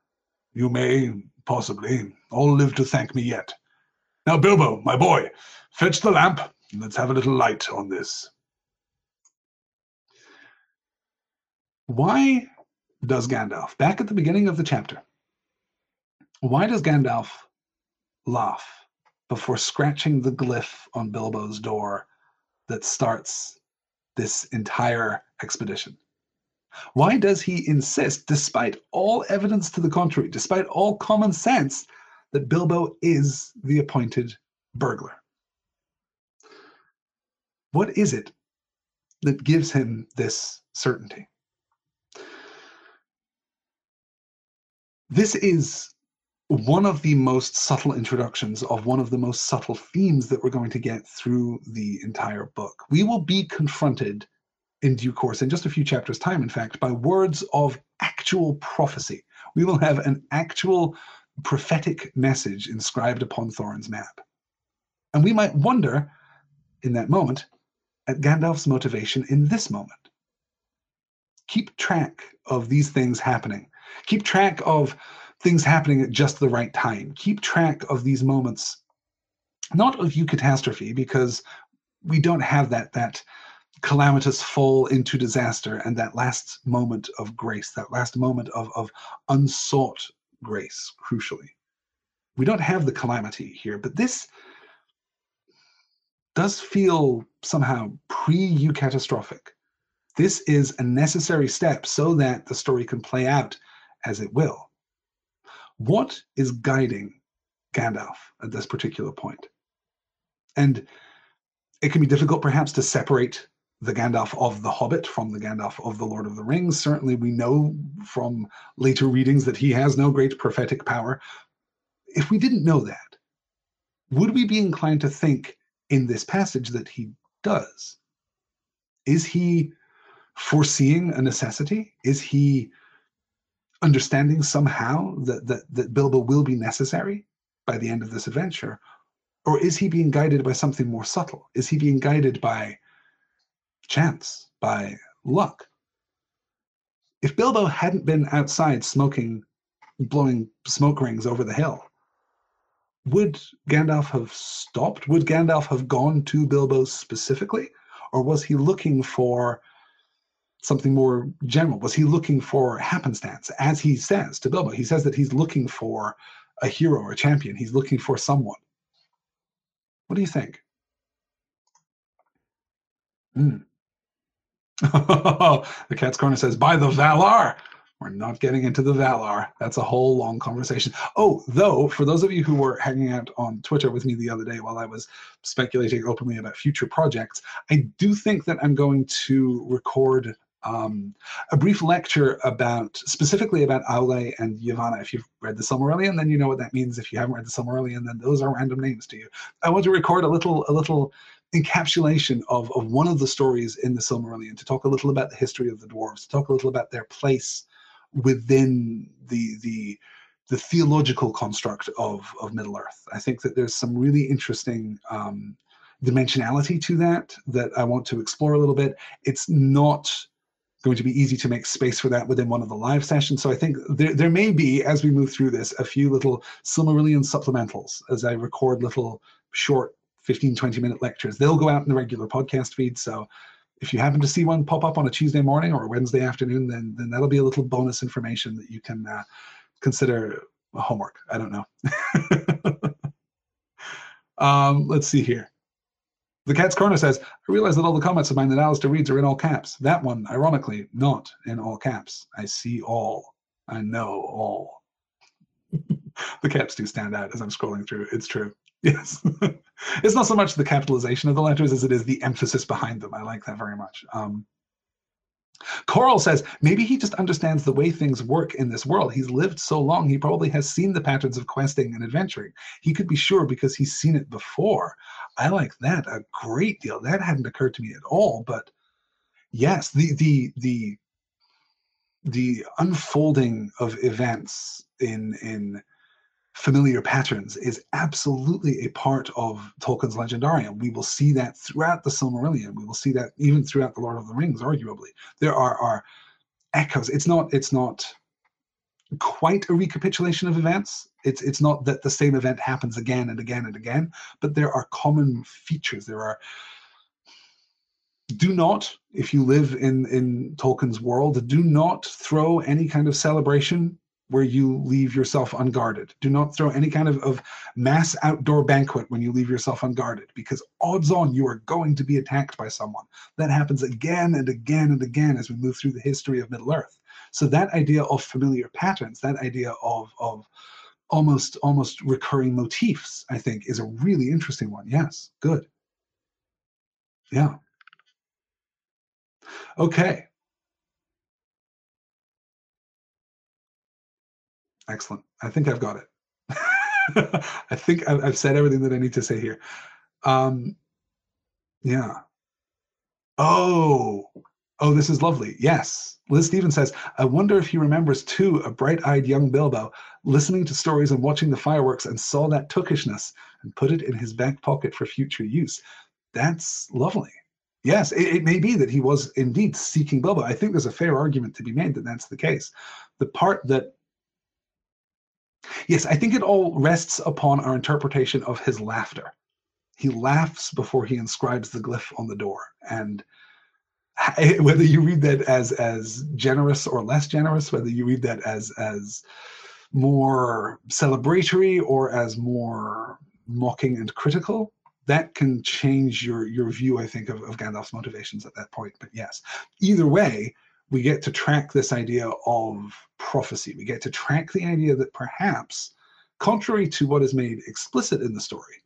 You may, possibly, all live to thank me yet. Now, Bilbo, my boy, fetch the lamp, and let's have a little light on this. Why does Gandalf, back at the beginning of the chapter, Why does Gandalf laugh before scratching the glyph on Bilbo's door that starts this entire expedition? Why does he insist, despite all evidence to the contrary, despite all common sense, that Bilbo is the appointed burglar? What is it that gives him this certainty? This is one of the most subtle introductions of one of the most subtle themes that we're going to get through the entire book. We will be confronted in due course, in just a few chapters' time, in fact, by words of actual prophecy. We will have an actual prophetic message inscribed upon Thorin's map. And we might wonder in that moment at Gandalf's motivation in this moment. Keep track of these things happening. Keep track of things happening at just the right time. Keep track of these moments, not of eucatastrophe, because we don't have that that calamitous fall into disaster and that last moment of grace, that last moment of, of unsought grace, crucially. We don't have the calamity here, but this does feel somehow pre eucatastrophic. This is a necessary step so that the story can play out as it will. What is guiding Gandalf at this particular point? And it can be difficult perhaps to separate the Gandalf of The Hobbit from the Gandalf of The Lord of the Rings. Certainly, we know from later readings that he has no great prophetic power. If we didn't know that, would we be inclined to think in this passage that he does? Is he foreseeing a necessity? Is he understanding somehow that, that, that Bilbo will be necessary by the end of this adventure? Or is he being guided by something more subtle? Is he being guided by chance, by luck? If Bilbo hadn't been outside smoking, blowing smoke rings over the hill, would Gandalf have stopped? Would Gandalf have gone to Bilbo specifically? Or was he looking for something more general? Was he looking for happenstance? As he says to Bilbo, he says that he's looking for a hero or a champion. He's looking for someone. What do you think? Hmm. [laughs] the cat's corner says, by the Valar. We're not getting into the Valar. That's a whole long conversation. Oh, though, for those of you who were hanging out on Twitter with me the other day while I was speculating openly about future projects, I do think that I'm going to record um, a brief lecture about specifically about Aule and Yavanna. If you've read the Silmarillion, then you know what that means. If you haven't read the Silmarillion, then those are random names to you. I want to record a little a little encapsulation of, of one of the stories in the Silmarillion to talk a little about the history of the dwarves, to talk a little about their place within the the the theological construct of of Middle Earth. I think that there's some really interesting um, dimensionality to that that I want to explore a little bit. It's not going to be easy to make space for that within one of the live sessions. So I think there, there may be, as we move through this, a few little Silmarillion supplementals as I record little short 15, 20 minute lectures. They'll go out in the regular podcast feed. So if you happen to see one pop up on a Tuesday morning or a Wednesday afternoon, then then that'll be a little bonus information that you can uh, consider homework. I don't know. [laughs] um, let's see here. The Cat's Corner says, I realize that all the comments of mine that Alistair reads are in all caps. That one, ironically, not in all caps. I see all. I know all. [laughs] the caps do stand out as I'm scrolling through. It's true. Yes. [laughs] it's not so much the capitalization of the letters as it is the emphasis behind them. I like that very much. Um, Coral says maybe he just understands the way things work in this world. He's lived so long, he probably has seen the patterns of questing and adventuring. He could be sure because he's seen it before. I like that a great deal. That hadn't occurred to me at all. But yes, the the the the unfolding of events in in familiar patterns is absolutely a part of Tolkien's Legendarium. We will see that throughout the Silmarillion. We will see that even throughout the Lord of the Rings, arguably. There are, are echoes. It's not it's not quite a recapitulation of events. It's it's not that the same event happens again and again and again, but there are common features. There are do not, if you live in in Tolkien's world, do not throw any kind of celebration where you leave yourself unguarded. Do not throw any kind of, of mass outdoor banquet when you leave yourself unguarded, because odds on you are going to be attacked by someone. That happens again and again and again as we move through the history of Middle Earth. So that idea of familiar patterns, that idea of, of almost almost recurring motifs, I think, is a really interesting one. Yes, good. Yeah. Okay. Excellent. I think I've got it. [laughs] I think I've said everything that I need to say here. Um, yeah. Oh, oh, this is lovely. Yes. Liz Stevens says, I wonder if he remembers too a bright eyed young Bilbo listening to stories and watching the fireworks and saw that tookishness and put it in his back pocket for future use. That's lovely. Yes, it, it, may be that he was indeed seeking Bilbo. I think there's a fair argument to be made that that's the case. The part that Yes, I think it all rests upon our interpretation of his laughter. He laughs before he inscribes the glyph on the door. And [laughs] whether you read that as as generous or less generous, whether you read that as as more celebratory or as more mocking and critical, that can change your your view, I think, of, of Gandalf's motivations at that point. But yes, either way, we get to track this idea of prophecy. We get to track the idea that perhaps, contrary to what is made explicit in the story,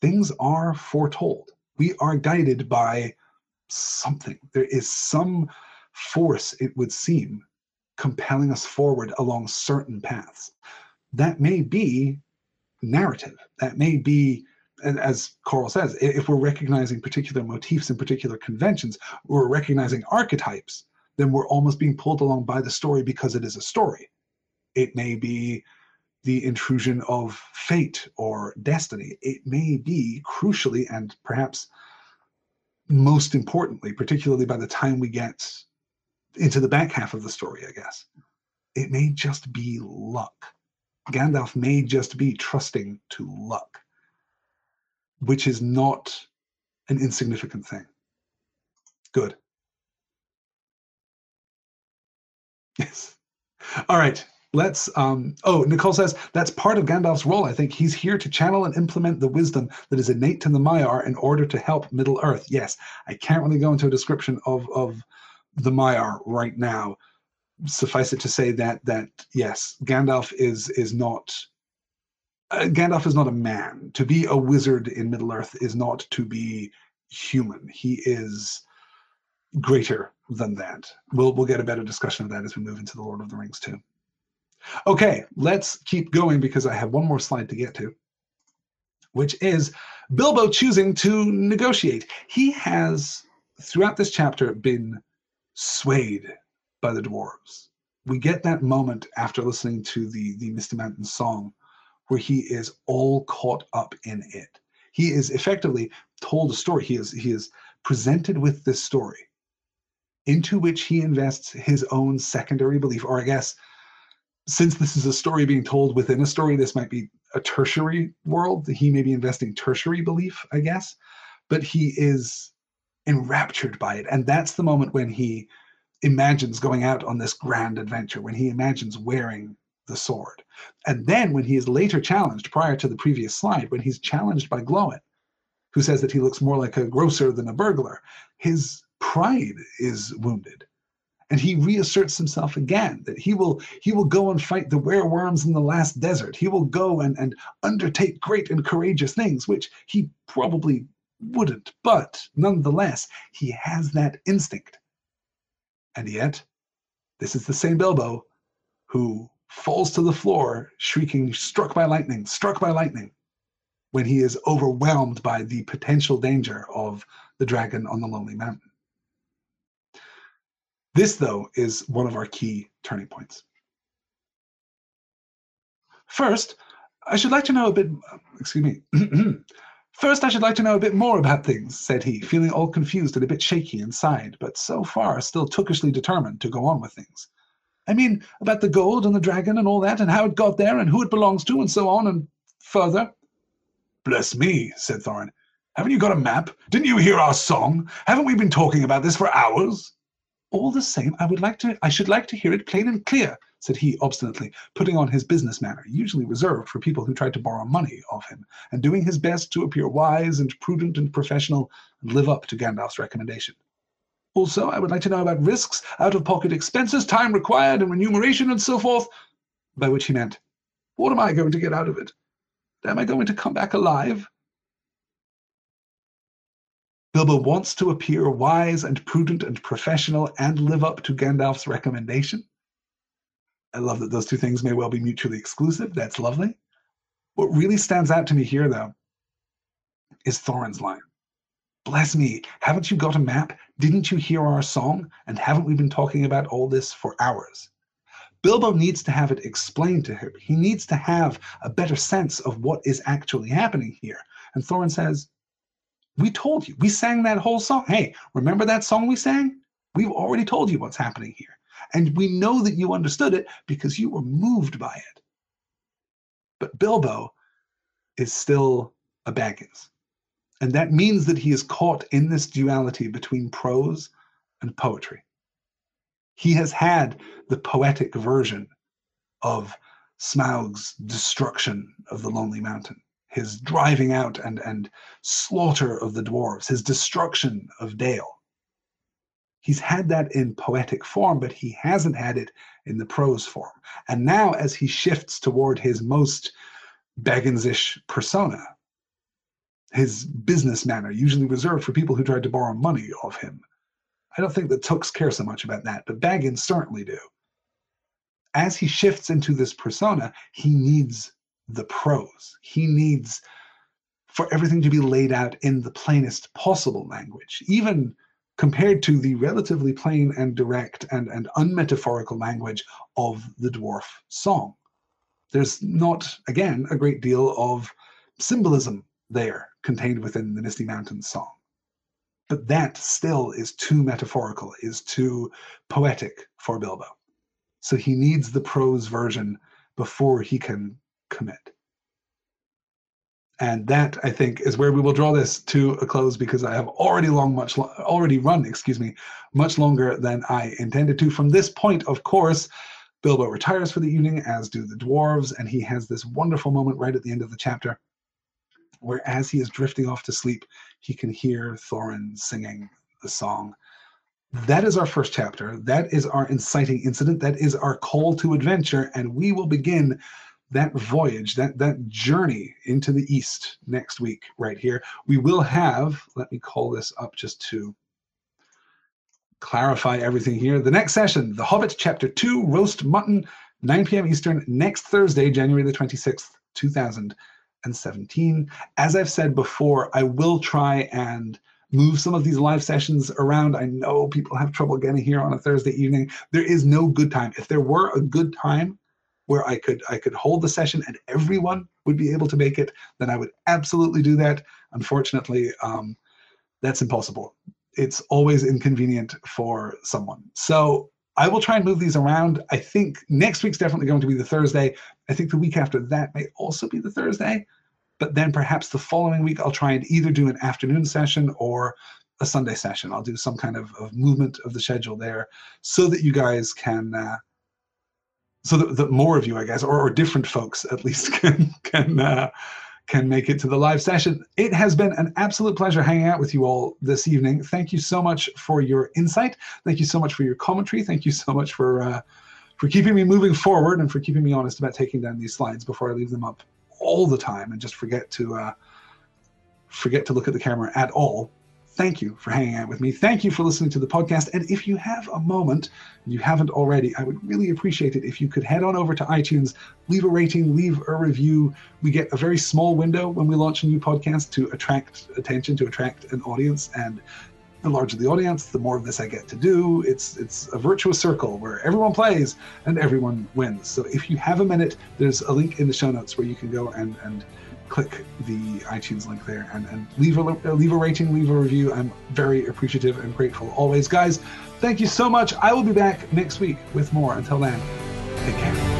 things are foretold. We are guided by something. There is some force, it would seem, compelling us forward along certain paths. That may be narrative. That may be, as Coral says, if we're recognizing particular motifs and particular conventions, we're recognizing archetypes then we're almost being pulled along by the story because it is a story. It may be the intrusion of fate or destiny. It may be crucially and perhaps most importantly, particularly by the time we get into the back half of the story, I guess, it may just be luck. Gandalf may just be trusting to luck, which is not an insignificant thing. Good. Yes. All right. Let's. Um, oh, Nicole says that's part of Gandalf's role. I think he's here to channel and implement the wisdom that is innate to the Maiar in order to help Middle Earth. Yes, I can't really go into a description of of the Maiar right now. Suffice it to say that that yes, Gandalf is is not. Uh, Gandalf is not a man. To be a wizard in Middle Earth is not to be human. He is greater than that. We'll we'll get a better discussion of that as we move into the Lord of the Rings too. Okay, let's keep going because I have one more slide to get to, which is Bilbo choosing to negotiate. He has throughout this chapter been swayed by the dwarves. We get that moment after listening to the the Misty Mountain song where he is all caught up in it. He is effectively told a story. He is he is presented with this story into which he invests his own secondary belief, or I guess since this is a story being told within a story, this might be a tertiary world. He may be investing tertiary belief, I guess, but he is enraptured by it. And that's the moment when he imagines going out on this grand adventure, when he imagines wearing the sword. And then when he is later challenged, prior to the previous slide, when he's challenged by Glóin, who says that he looks more like a grocer than a burglar, his pride is wounded. And he reasserts himself again that he will he will go and fight the wereworms in the last desert. He will go and, and undertake great and courageous things which he probably wouldn't. But nonetheless he has that instinct. And yet this is the same bilbo who falls to the floor shrieking struck by lightning struck by lightning when he is overwhelmed by the potential danger of the dragon on the lonely mountain this, though, is one of our key turning points. First, I should like to know a bit, excuse me. [clears throat] First, I should like to know a bit more about things, said he, feeling all confused and a bit shaky inside, but so far still tookishly determined to go on with things. I mean, about the gold and the dragon and all that, and how it got there, and who it belongs to, and so on, and further. Bless me, said Thorin. Haven't you got a map? Didn't you hear our song? Haven't we been talking about this for hours? All the same, I would like to, I should like to hear it plain and clear, said he obstinately, putting on his business manner, usually reserved for people who tried to borrow money of him, and doing his best to appear wise and prudent and professional and live up to Gandalf's recommendation. Also, I would like to know about risks, out of pocket expenses, time required, and remuneration, and so forth. By which he meant, what am I going to get out of it? Am I going to come back alive? Bilbo wants to appear wise and prudent and professional and live up to Gandalf's recommendation. I love that those two things may well be mutually exclusive. That's lovely. What really stands out to me here, though, is Thorin's line. Bless me, haven't you got a map? Didn't you hear our song? And haven't we been talking about all this for hours? Bilbo needs to have it explained to him. He needs to have a better sense of what is actually happening here. And Thorin says, We told you. We sang that whole song. Hey, remember that song we sang? We've already told you what's happening here. And we know that you understood it because you were moved by it. But Bilbo is still a Baggins. And that means that he is caught in this duality between prose and poetry. He has had the poetic version of Smaug's destruction of the Lonely Mountain, his driving out and, and slaughter of the dwarves, his destruction of Dale. He's had that in poetic form, but he hasn't had it in the prose form. And now, as he shifts toward his most Baggins-ish persona, his business manner, usually reserved for people who tried to borrow money of him. I don't think that Tooks care so much about that, but Baggins certainly do. As he shifts into this persona, he needs the prose. He needs for everything to be laid out in the plainest possible language, even compared to the relatively plain and direct and, and unmetaphorical language of the dwarf song. There's not, again, a great deal of symbolism there contained within the Misty Mountains song. But that still is too metaphorical, is too poetic for Bilbo. So he needs the prose version before he can commit. And that I think is where we will draw this to a close because I have already long much already run, excuse me, much longer than I intended to. From this point, of course, Bilbo retires for the evening, as do the dwarves, and he has this wonderful moment right at the end of the chapter where as he is drifting off to sleep, he can hear Thorin singing the song. That is our first chapter. That is our inciting incident. That is our call to adventure. And we will begin that voyage, that, that journey into the east next week, right here. We will have, let me call this up just to clarify everything here. The next session, The Hobbit, Chapter 2, Roast Mutton, 9 p.m. Eastern, next Thursday, January the 26th, 2017. As I've said before, I will try and move some of these live sessions around. I know people have trouble getting here on a Thursday evening. There is no good time. If there were a good time where I could I could hold the session and everyone would be able to make it, then I would absolutely do that. Unfortunately, um, that's impossible. It's always inconvenient for someone. So I will try and move these around. I think next week's definitely going to be the Thursday. I think the week after that may also be the Thursday. But then perhaps the following week, I'll try and either do an afternoon session or a Sunday session. I'll do some kind of, of movement of the schedule there so that you guys can, uh, so that, that more of you, I guess, or, or different folks at least [laughs] can, can uh, can make it to the live session. It has been an absolute pleasure hanging out with you all this evening. Thank you so much for your insight. Thank you so much for your commentary. Thank you so much for uh, for keeping me moving forward and for keeping me honest about taking down these slides before I leave them up all the time and just forget to uh, forget to look at the camera at all thank you for hanging out with me. Thank you for listening to the podcast. And if you have a moment, you haven't already, I would really appreciate it if you could head on over to iTunes, leave a rating, leave a review. We get a very small window when we launch a new podcast to attract attention, to attract an audience. And the larger the audience, the more of this I get to do. It's it's a virtuous circle where everyone plays and everyone wins. So if you have a minute, there's a link in the show notes where you can go and and click the iTunes link there and, and leave a uh, leave a rating, leave a review. I'm very appreciative and grateful always, guys. Thank you so much. I will be back next week with more. Until then, take care.